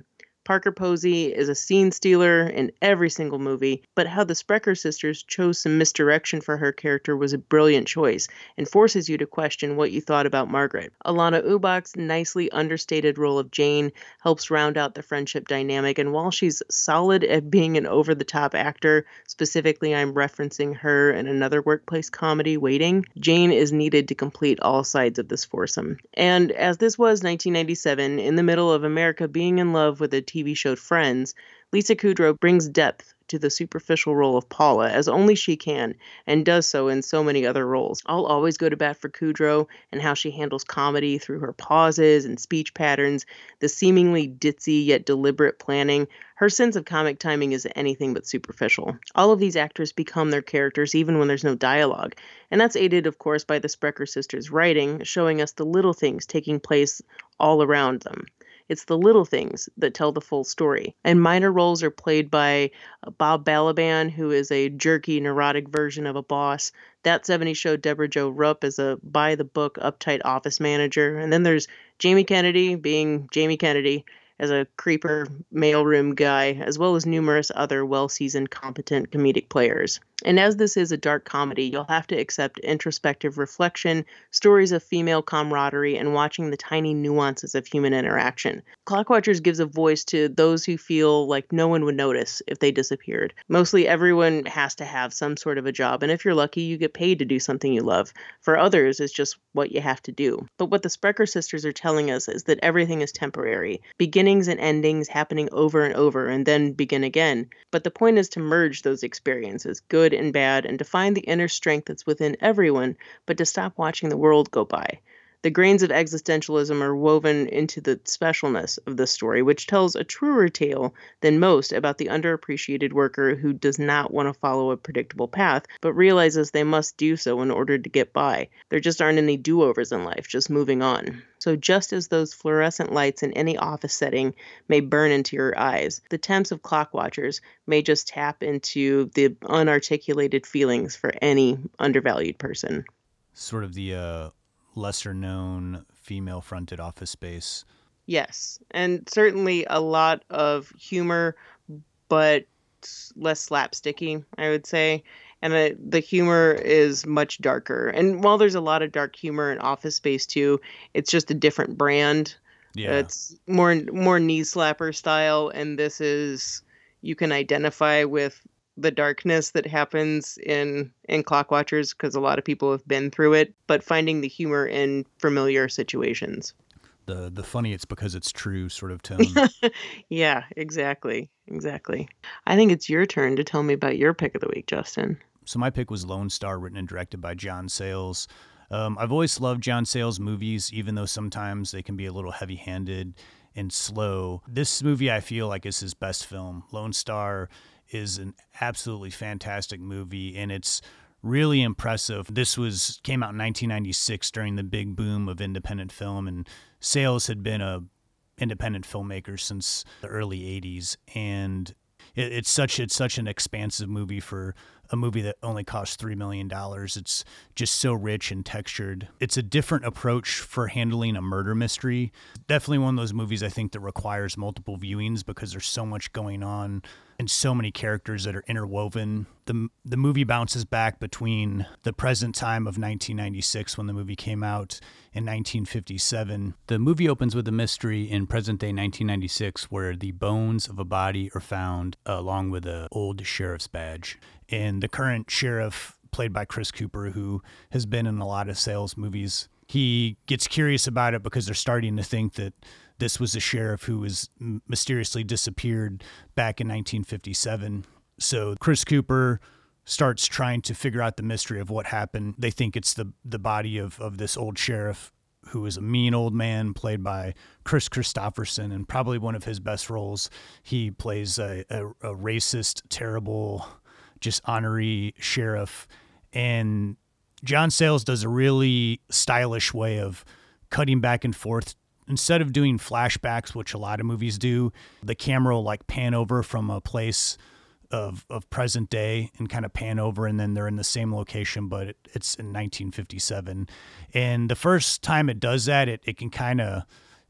Parker Posey is a scene stealer in every single movie, but how the Sprecher sisters chose some misdirection for her character was a brilliant choice and forces you to question what you thought about Margaret. Alana Ubach's nicely understated role of Jane helps round out the friendship dynamic, and while she's solid at being an over the top actor, specifically I'm referencing her in another workplace comedy, Waiting, Jane is needed to complete all sides of this foursome. And as this was 1997, in the middle of America being in love with a TV show Friends, Lisa Kudrow brings depth to the superficial role of Paula as only she can, and does so in so many other roles. I'll always go to bat for Kudrow and how she handles comedy through her pauses and speech patterns, the seemingly ditzy yet deliberate planning. Her sense of comic timing is anything but superficial. All of these actors become their characters even when there's no dialogue, and that's aided, of course, by the Sprecher sisters' writing, showing us the little things taking place all around them. It's the little things that tell the full story. And minor roles are played by uh, Bob Balaban, who is a jerky, neurotic version of a boss. That 70 Show Debra Jo Rupp is a by the book, uptight office manager. And then there's Jamie Kennedy being Jamie Kennedy as a creeper mailroom guy, as well as numerous other well seasoned, competent comedic players. And as this is a dark comedy, you'll have to accept introspective reflection, stories of female camaraderie, and watching the tiny nuances of human interaction. Clockwatchers gives a voice to those who feel like no one would notice if they disappeared. Mostly everyone has to have some sort of a job, and if you're lucky, you get paid to do something you love. For others, it's just what you have to do. But what the Sprecher sisters are telling us is that everything is temporary, beginnings and endings happening over and over, and then begin again. But the point is to merge those experiences, good good and bad, and to find the inner strength that's within everyone, but to stop watching the world go by. The grains of existentialism are woven into the specialness of this story, which tells a truer tale than most about the underappreciated worker who does not want to follow a predictable path, but realizes they must do so in order to get by. There just aren't any do overs in life, just moving on. So, just as those fluorescent lights in any office setting may burn into your eyes, the temps of Clockwatchers may just tap into the unarticulated feelings for any undervalued person. Sort of the uh, lesser known female fronted office space. Yes, and certainly a lot of humor, but less slapsticky, I would say and the, the humor is much darker. And while there's a lot of dark humor in Office Space too, it's just a different brand. Yeah. It's more more knee slapper style, and this is you can identify with the darkness that happens in in Clockwatchers because a lot of people have been through it, but finding the humor in familiar situations. The the funny it's because it's true sort of tone. [LAUGHS] yeah, exactly. Exactly. I think it's your turn to tell me about your pick of the week, Justin. So my pick was Lone Star, written and directed by John Sayles. Um, I've always loved John Sayles movies, even though sometimes they can be a little heavy-handed and slow. This movie I feel like is his best film. Lone Star is an absolutely fantastic movie, and it's really impressive. This was came out in 1996 during the big boom of independent film, and Sayles had been a independent filmmaker since the early 80s, and it, it's such it's such an expansive movie for a movie that only costs $3 million. It's just so rich and textured. It's a different approach for handling a murder mystery. Definitely one of those movies I think that requires multiple viewings because there's so much going on and so many characters that are interwoven. The, the movie bounces back between the present time of 1996 when the movie came out in 1957. The movie opens with a mystery in present day 1996 where the bones of a body are found along with an old sheriff's badge and the current sheriff, played by Chris Cooper, who has been in a lot of Sayles movies, he gets curious about it because they're starting to think that this was a sheriff who was mysteriously disappeared back in 1957. So Chris Cooper starts trying to figure out the mystery of what happened. They think it's the the body of of this old sheriff who is a mean old man played by Kris Kristofferson and probably one of his best roles. He plays a, a, a racist, terrible, just honorary sheriff. And John Sayles does a really stylish way of cutting back and forth. Instead of doing flashbacks, which a lot of movies do, the camera will like pan over from a place of of present day and kind of pan over and then they're in the same location but it, it's in 1957 and the first time it does that it, it can kind of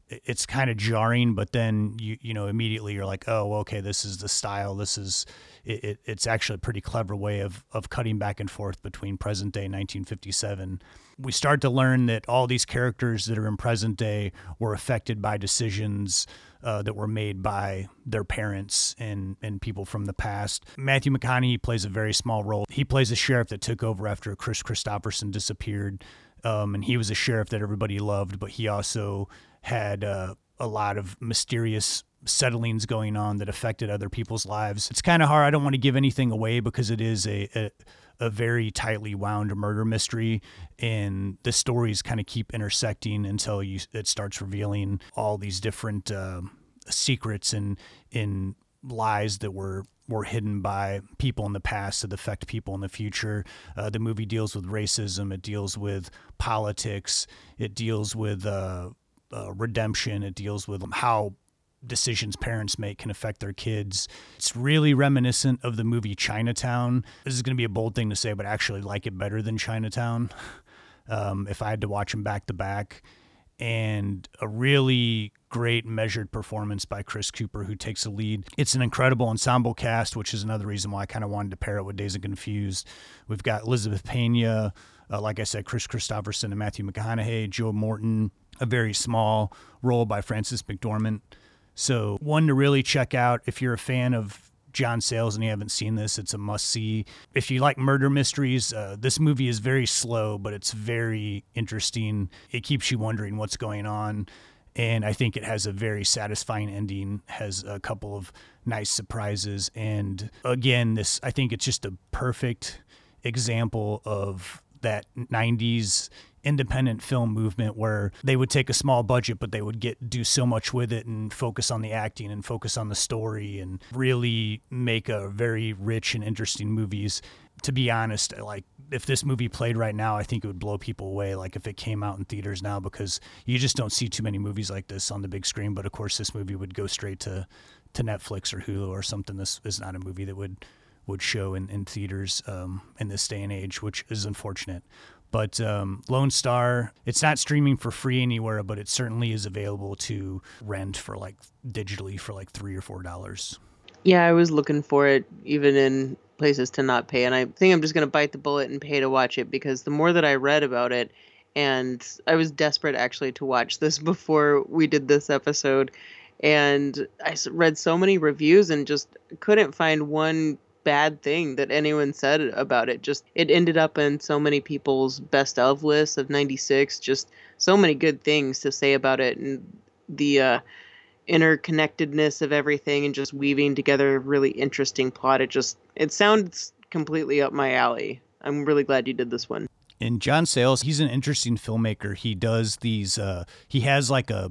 it's kind of jarring but then you you know immediately you're like oh okay this is the style this is it, it, it's actually a pretty clever way of of cutting back and forth between present day 1957 we start to learn that all these characters that are in present day were affected by decisions uh, that were made by their parents and, and people from the past. Matthew McConaughey plays a very small role. He plays a sheriff that took over after Kris Kristofferson disappeared. Um, and he was a sheriff that everybody loved, but he also had uh, a lot of mysterious settlings going on that affected other people's lives. It's kind of hard. I don't want to give anything away because it is a, a, a very tightly wound murder mystery, and the stories kind of keep intersecting until you it starts revealing all these different uh, secrets and in lies that were were hidden by people in the past that affect people in the future. Uh, the movie deals with racism. It deals with politics. It deals with uh, uh, redemption. It deals with how decisions parents make can affect their kids. It's really reminiscent of the movie Chinatown. This is going to be a bold thing to say, but I actually like it better than Chinatown. [LAUGHS] Um, if I had to watch them back to back, and a really great measured performance by Chris Cooper, who takes the lead. It's an incredible ensemble cast, which is another reason why I kind of wanted to pair it with Dazed and Confused. We've got Elizabeth Pena, uh, like I said, Kris Kristofferson and Matthew McConaughey, Joe Morton, a very small role by Frances McDormand. So, one to really check out if you're a fan of John Sayles and you haven't seen this, it's a must see. If you like murder mysteries, uh, this movie is very slow, but it's very interesting. It keeps you wondering what's going on. And I think it has a very satisfying ending, has a couple of nice surprises. And again, this, I think it's just a perfect example of that 90s independent film movement where they would take a small budget but they would get do so much with it and focus on the acting and focus on the story and really make a very rich and interesting movies. To be honest like if this movie played right now i think it would blow people away like if it came out in theaters now because you just don't see too many movies like this on the big screen. But of course this movie would go straight to to netflix or hulu or something. This is not a movie that would would show in, in theaters um, in this day and age which is unfortunate but um, Lone Star, it's not streaming for free anywhere, but it certainly is available to rent for like digitally for like three or four dollars. Yeah, I was looking for it even in places to not pay, and I think I'm just gonna bite the bullet and pay to watch it because the more that I read about it, and I was desperate actually to watch this [LAUGHS] before we did this episode, and I read so many reviews and just couldn't find one bad thing that anyone said about it. Just it ended up in so many people's best of lists of 96. Just so many good things to say about it and the uh, interconnectedness of everything and just weaving together a really interesting plot. It just it sounds completely up my alley. I'm really glad you did this one. And John Sayles, he's an interesting filmmaker. He does these. Uh, he has like a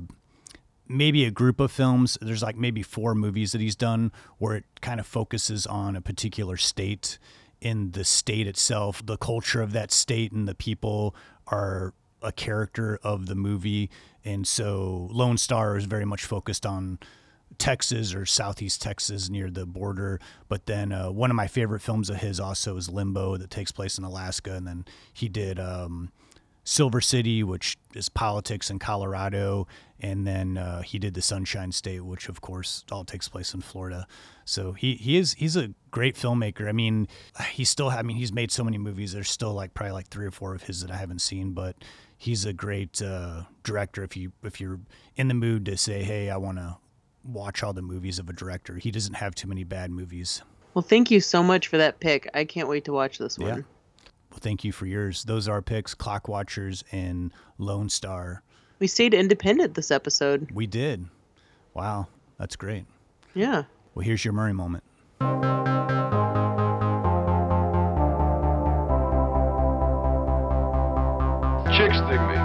maybe a group of films. There's like maybe four movies that he's done where it kind of focuses on a particular state in the state itself. The culture of that state and the people are a character of the movie. And so Lone Star is very much focused on Texas or Southeast Texas near the border. But then uh, one of my favorite films of his also is Limbo that takes place in Alaska. And then he did um, Silver City, which is politics in Colorado, and then uh, he did the Sunshine State, which of course all takes place in Florida. So he he is he's a great filmmaker. I mean, he's still I mean he's made so many movies. There's still like probably like three or four of his that I haven't seen, but he's a great uh, director. If you if you're in the mood to say, hey, I want to watch all the movies of a director, he doesn't have too many bad movies. Well, thank you so much for that pick. I can't wait to watch this one. Yeah. Well, thank you for yours. Those are our picks Clockwatchers and Lone Star. We stayed independent this episode. We did. Wow. That's great. Yeah. Well, here's your Murray moment. Chicks dig me.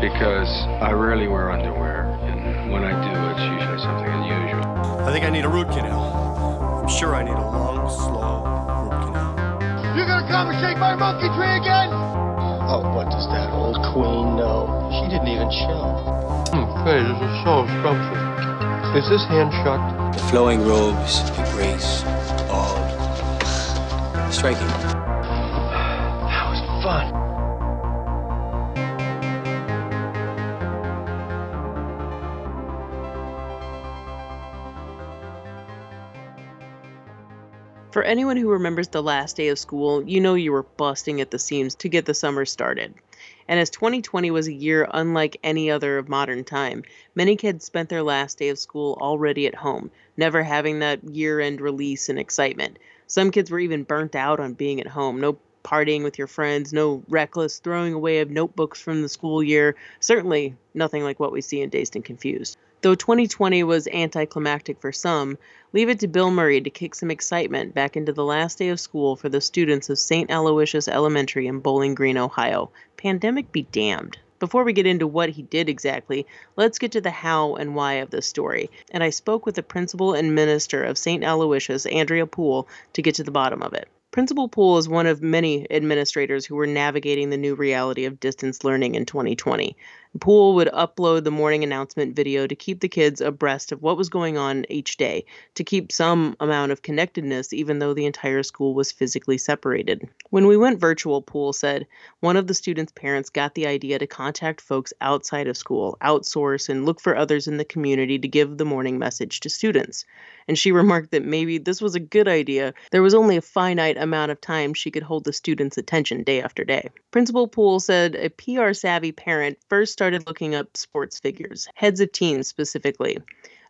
because I rarely wear underwear, and when I do, it's usually something unusual. I think I need a root canal. I'm sure I need a long, slow root canal. You're gonna come and shake my monkey tree again? Oh, what does that old queen know? She didn't even show. Hmm, Faye, this is so scrumptious. Is this hand shut? The flowing robes, the grace, all striking. [SIGHS] That was fun. For anyone who remembers the last day of school, you know you were busting at the seams to get the summer started. And as 2020 was a year unlike any other of modern time, many kids spent their last day of school already at home, never having that year end release and excitement. Some kids were even burnt out on being at home. No partying with your friends, no reckless throwing away of notebooks from the school year. Certainly nothing like what we see in Dazed and Confused. Though 2020 was anticlimactic for some, leave it to Bill Murray to kick some excitement back into the last day of school for the students of St. Aloysius Elementary in Bowling Green, Ohio. Pandemic be damned. Before we get into what he did exactly, let's get to the how and why of this story. And I spoke with the principal and minister of St. Aloysius, Andrea Poole, to get to the bottom of it. Principal Poole is one of many administrators who were navigating the new reality of distance learning in 2020. Poole would upload the morning announcement video to keep the kids abreast of what was going on each day, to keep some amount of connectedness even though the entire school was physically separated. When we went virtual, Poole said, one of the students' parents got the idea to contact folks outside of school, outsource, and look for others in the community to give the morning message to students. And she remarked that maybe this was a good idea. There was only a finite amount of time she could hold the students' attention day after day. Principal Poole said a PR savvy parent first started looking up sports figures, heads of teams specifically.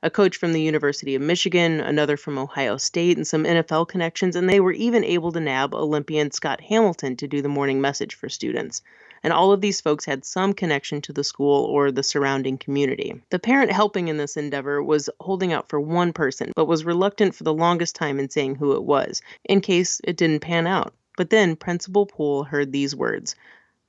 A coach from the University of Michigan, another from Ohio State, and some NFL connections, and they were even able to nab Olympian Scott Hamilton to do the morning message for students. And all of these folks had some connection to the school or the surrounding community. The parent helping in this endeavor was holding out for one person, but was reluctant for the longest time in saying who it was, in case it didn't pan out. But then Principal Poole heard these words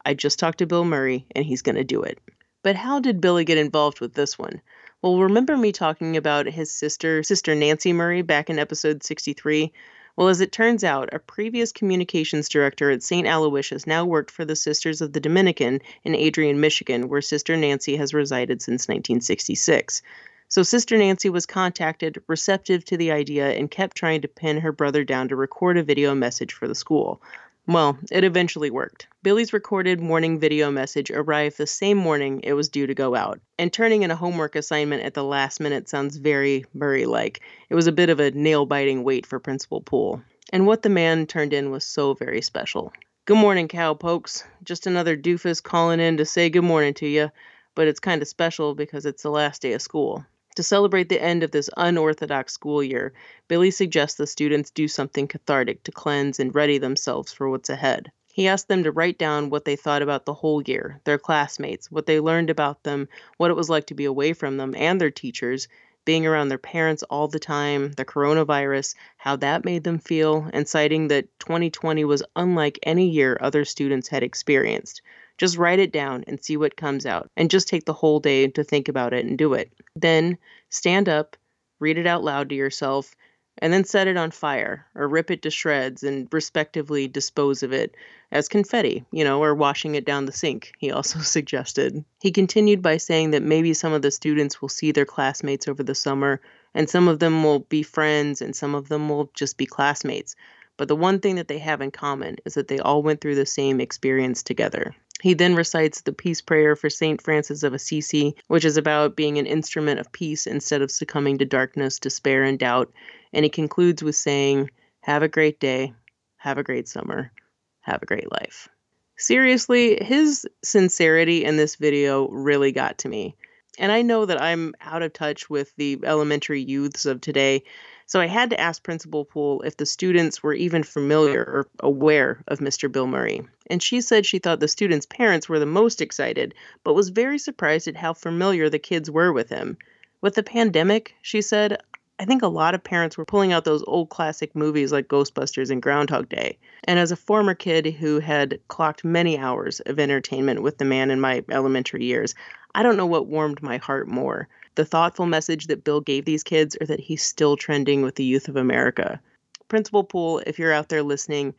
I just talked to Bill Murray, and he's going to do it. But how did Billy get involved with this one? Well, remember me talking about his sister, Sister Nancy Murray, back in episode 63? Well, as it turns out, a previous communications director at St. Aloysius now worked for the Sisters of the Dominican in Adrian, Michigan, where Sister Nancy has resided since 1966. So Sister Nancy was contacted, receptive to the idea, and kept trying to pin her brother down to record a video message for the school. Well, it eventually worked. Billy's recorded morning video message arrived the same morning it was due to go out. And turning in a homework assignment at the last minute sounds very Murray like. It was a bit of a nail biting wait for Principal Poole. And what the man turned in was so very special. Good morning, cowpokes. Just another doofus calling in to say good morning to you, but it's kind of special because it's the last day of school. To celebrate the end of this unorthodox school year, Billy suggests the students do something cathartic to cleanse and ready themselves for what's ahead. He asked them to write down what they thought about the whole year, their classmates, what they learned about them, what it was like to be away from them and their teachers, being around their parents all the time, the coronavirus, how that made them feel, and citing that 2020 was unlike any year other students had experienced. Just write it down and see what comes out, and just take the whole day to think about it and do it. Then stand up, read it out loud to yourself, and then set it on fire or rip it to shreds and respectively dispose of it as confetti, you know, or washing it down the sink, he [LAUGHS] also suggested. He continued by saying that maybe some of the students will see their classmates over the summer, and some of them will be friends, and some of them will just be classmates. But the one thing that they have in common is that they all went through the same experience together. He then recites the peace prayer for St. Francis of Assisi, which is about being an instrument of peace instead of succumbing to darkness, despair, and doubt. And he concludes with saying, Have a great day, have a great summer, have a great life. Seriously, his sincerity in this video really got to me. And I know that I'm out of touch with the elementary youths of today, so I had to ask Principal Poole if the students were even familiar or aware of Mr. Bill Murray. And she said she thought the students' parents were the most excited, but was very surprised at how familiar the kids were with him. With the pandemic, she said, I think a lot of parents were pulling out those old classic movies like Ghostbusters and Groundhog Day. And as a former kid who had clocked many hours of entertainment with the man in my elementary years, I don't know what warmed my heart more the thoughtful message that Bill gave these kids or that he's still trending with the youth of America. Principal Poole, if you're out there listening,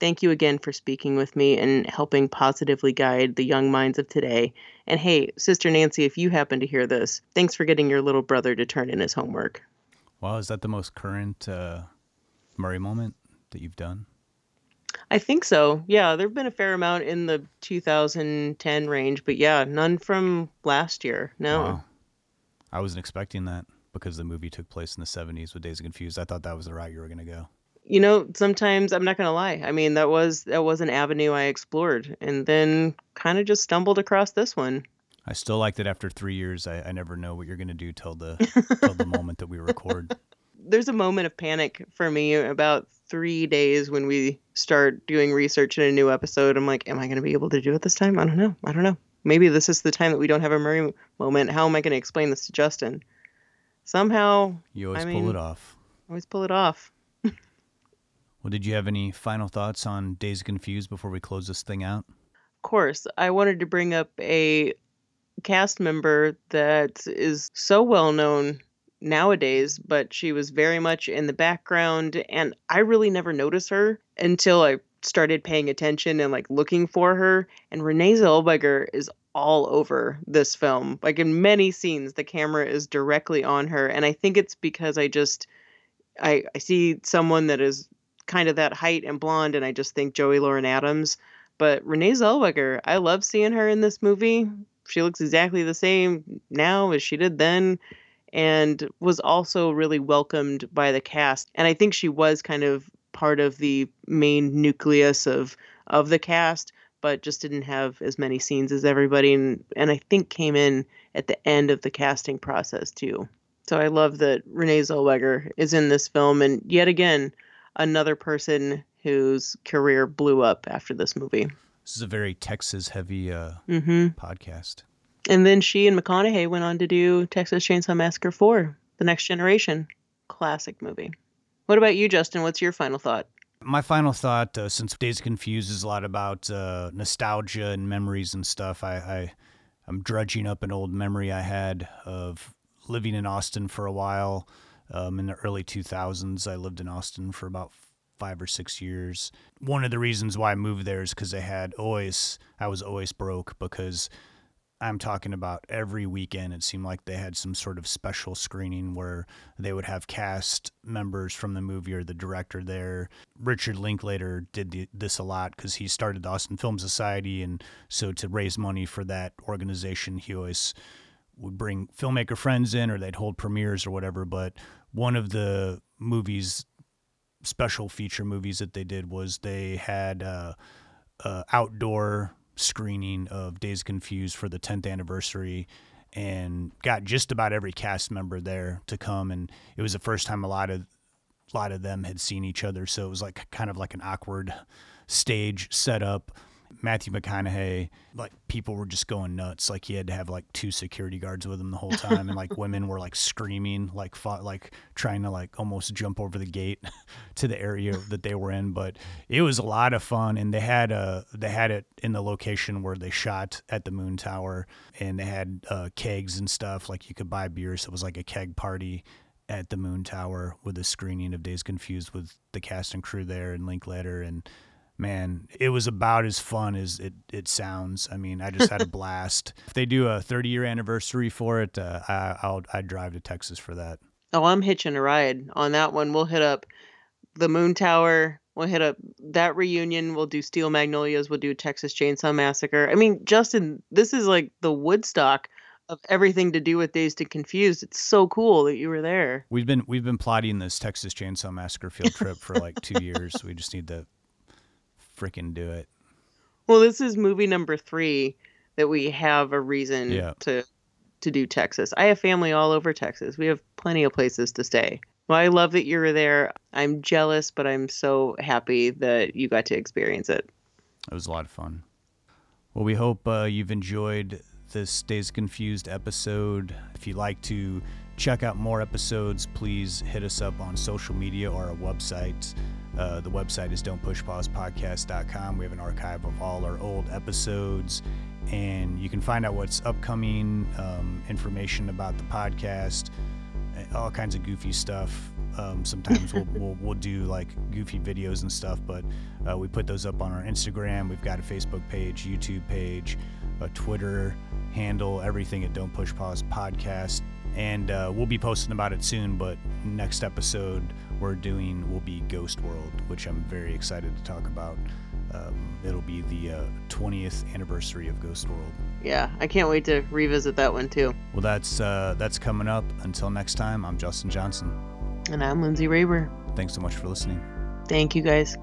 thank you again for speaking with me and helping positively guide the young minds of today. And hey, Sister Nancy, if you happen to hear this, thanks for getting your little brother to turn in his homework. Well, is that the most current uh, Murray moment that you've done? I think so. Yeah, there've been a fair amount in the 2010 range, but yeah, none from last year. No. Wow. I wasn't expecting that because the movie took place in the 70s with Dazed and Confused. I thought that was the route you were going to go. You know, sometimes I'm not going to lie. I mean, that was that was an avenue I explored and then kind of just stumbled across this one. I still like that after 3 years I, I never know what you're going to do till the [LAUGHS] till the moment that we record. There's a moment of panic for me about 3 days when we start doing research in a new episode. I'm like, am I going to be able to do it this time? I don't know. I don't know maybe this is the time that we don't have a Murray moment. How am I going to explain this to Justin? Somehow, you always I mean, pull it off. Always pull it off. [LAUGHS] well, did you have any final thoughts on Dazed Confused before we close this thing out? Of course, I wanted to bring up a cast member that is so well known nowadays, but she was very much in the background, and I really never noticed her until I started paying attention and like looking for her. And Renee Zellweger is all over this film. Like in many scenes, the camera is directly on her. And I think it's because I just I, I see someone that is kind of that height and blonde, and I just think Joey Lauren Adams. But Renee Zellweger, I love seeing her in this movie. She looks exactly the same now as she did then and was also really welcomed by the cast. And I think she was kind of part of the main nucleus of of the cast, but just didn't have as many scenes as everybody, and and I think came in at the end of the casting process too. So I love that Renee Zellweger is in this film, and yet again, another person whose career blew up after this movie. This is a very Texas heavy uh, mm-hmm. podcast. And then she and McConaughey went on to do Texas Chainsaw Massacre 4, The Next Generation. Classic movie. What about you, Justin? What's your final thought? My final thought, uh, since Dazed Confused is a lot about uh, nostalgia and memories and stuff, I, I I'm drudging up an old memory I had of living in Austin for a while. Um, in the early 2000s, I lived in Austin for about five or six years. One of the reasons why I moved there is because they had always I was always broke because I'm talking about every weekend. It seemed like they had some sort of special screening where they would have cast members from the movie or the director there. Richard Linklater did the, this a lot because he started the Austin Film Society, and so to raise money for that organization, he always would bring filmmaker friends in, or they'd hold premieres or whatever. But one of the movies, special feature movies that they did was they had uh, uh, outdoor screening of Dazed Confused for the 10th anniversary and got just about every cast member there to come and it was the first time a lot of a lot of them had seen each other. So it was like kind of like an awkward stage setup Matthew McConaughey, like people were just going nuts. Like he had to have like two security guards with him the whole time, and like women were like screaming, like fought, like trying to like almost jump over the gate [LAUGHS] to the area that they were in. But it was a lot of fun, and they had uh they had it in the location where they shot at the Moon Tower, and they had uh, kegs and stuff. Like you could buy beer, so it was like a keg party at the Moon Tower with a screening of Dazed Confused with the cast and crew there and Linklater and man, it was about as fun as it, it sounds. I mean, I just had a [LAUGHS] blast. If they do a 30 year anniversary for it, uh, I, I'll I'd drive to Texas for that. Oh, I'm hitching a ride on that one. We'll hit up the Moon Tower. We'll hit up that reunion. We'll do Steel Magnolias. We'll do Texas Chainsaw Massacre. I mean, Justin, this is like the Woodstock of everything to do with Dazed and Confused. It's so cool that you were there. We've been we've been plotting this Texas Chainsaw Massacre field trip for like two [LAUGHS] years. We just need to freaking do it. Well, this is movie number three that we have a reason yeah. to to do Texas. I have family all over Texas. We have plenty of places to stay. Well, I love that you were there. I'm jealous, but I'm so happy that you got to experience it. It was a lot of fun. Well, we hope uh, you've enjoyed this Dazed Confused episode. If you'd like to check out more episodes, please hit us up on social media or our website. Uh, the website is don'tpushpausepodcast.com. We have an archive of all our old episodes, and you can find out what's upcoming, um, information about the podcast, all kinds of goofy stuff. Um, sometimes we'll, [LAUGHS] we'll, we'll do like goofy videos and stuff, but uh, we put those up on our Instagram. We've got a Facebook page, YouTube page, a Twitter handle, everything at Don't Push Pause Podcast. And uh, we'll be posting about it soon, but next episode we're doing will be Ghost World, which I'm very excited to talk about. Um, it'll be the uh, 20th anniversary of Ghost World. Yeah, I can't wait to revisit that one too. Well, that's uh, that's coming up. Until next time, I'm Justin Johnson. And I'm Lindsay Raber. Thanks so much for listening. Thank you guys.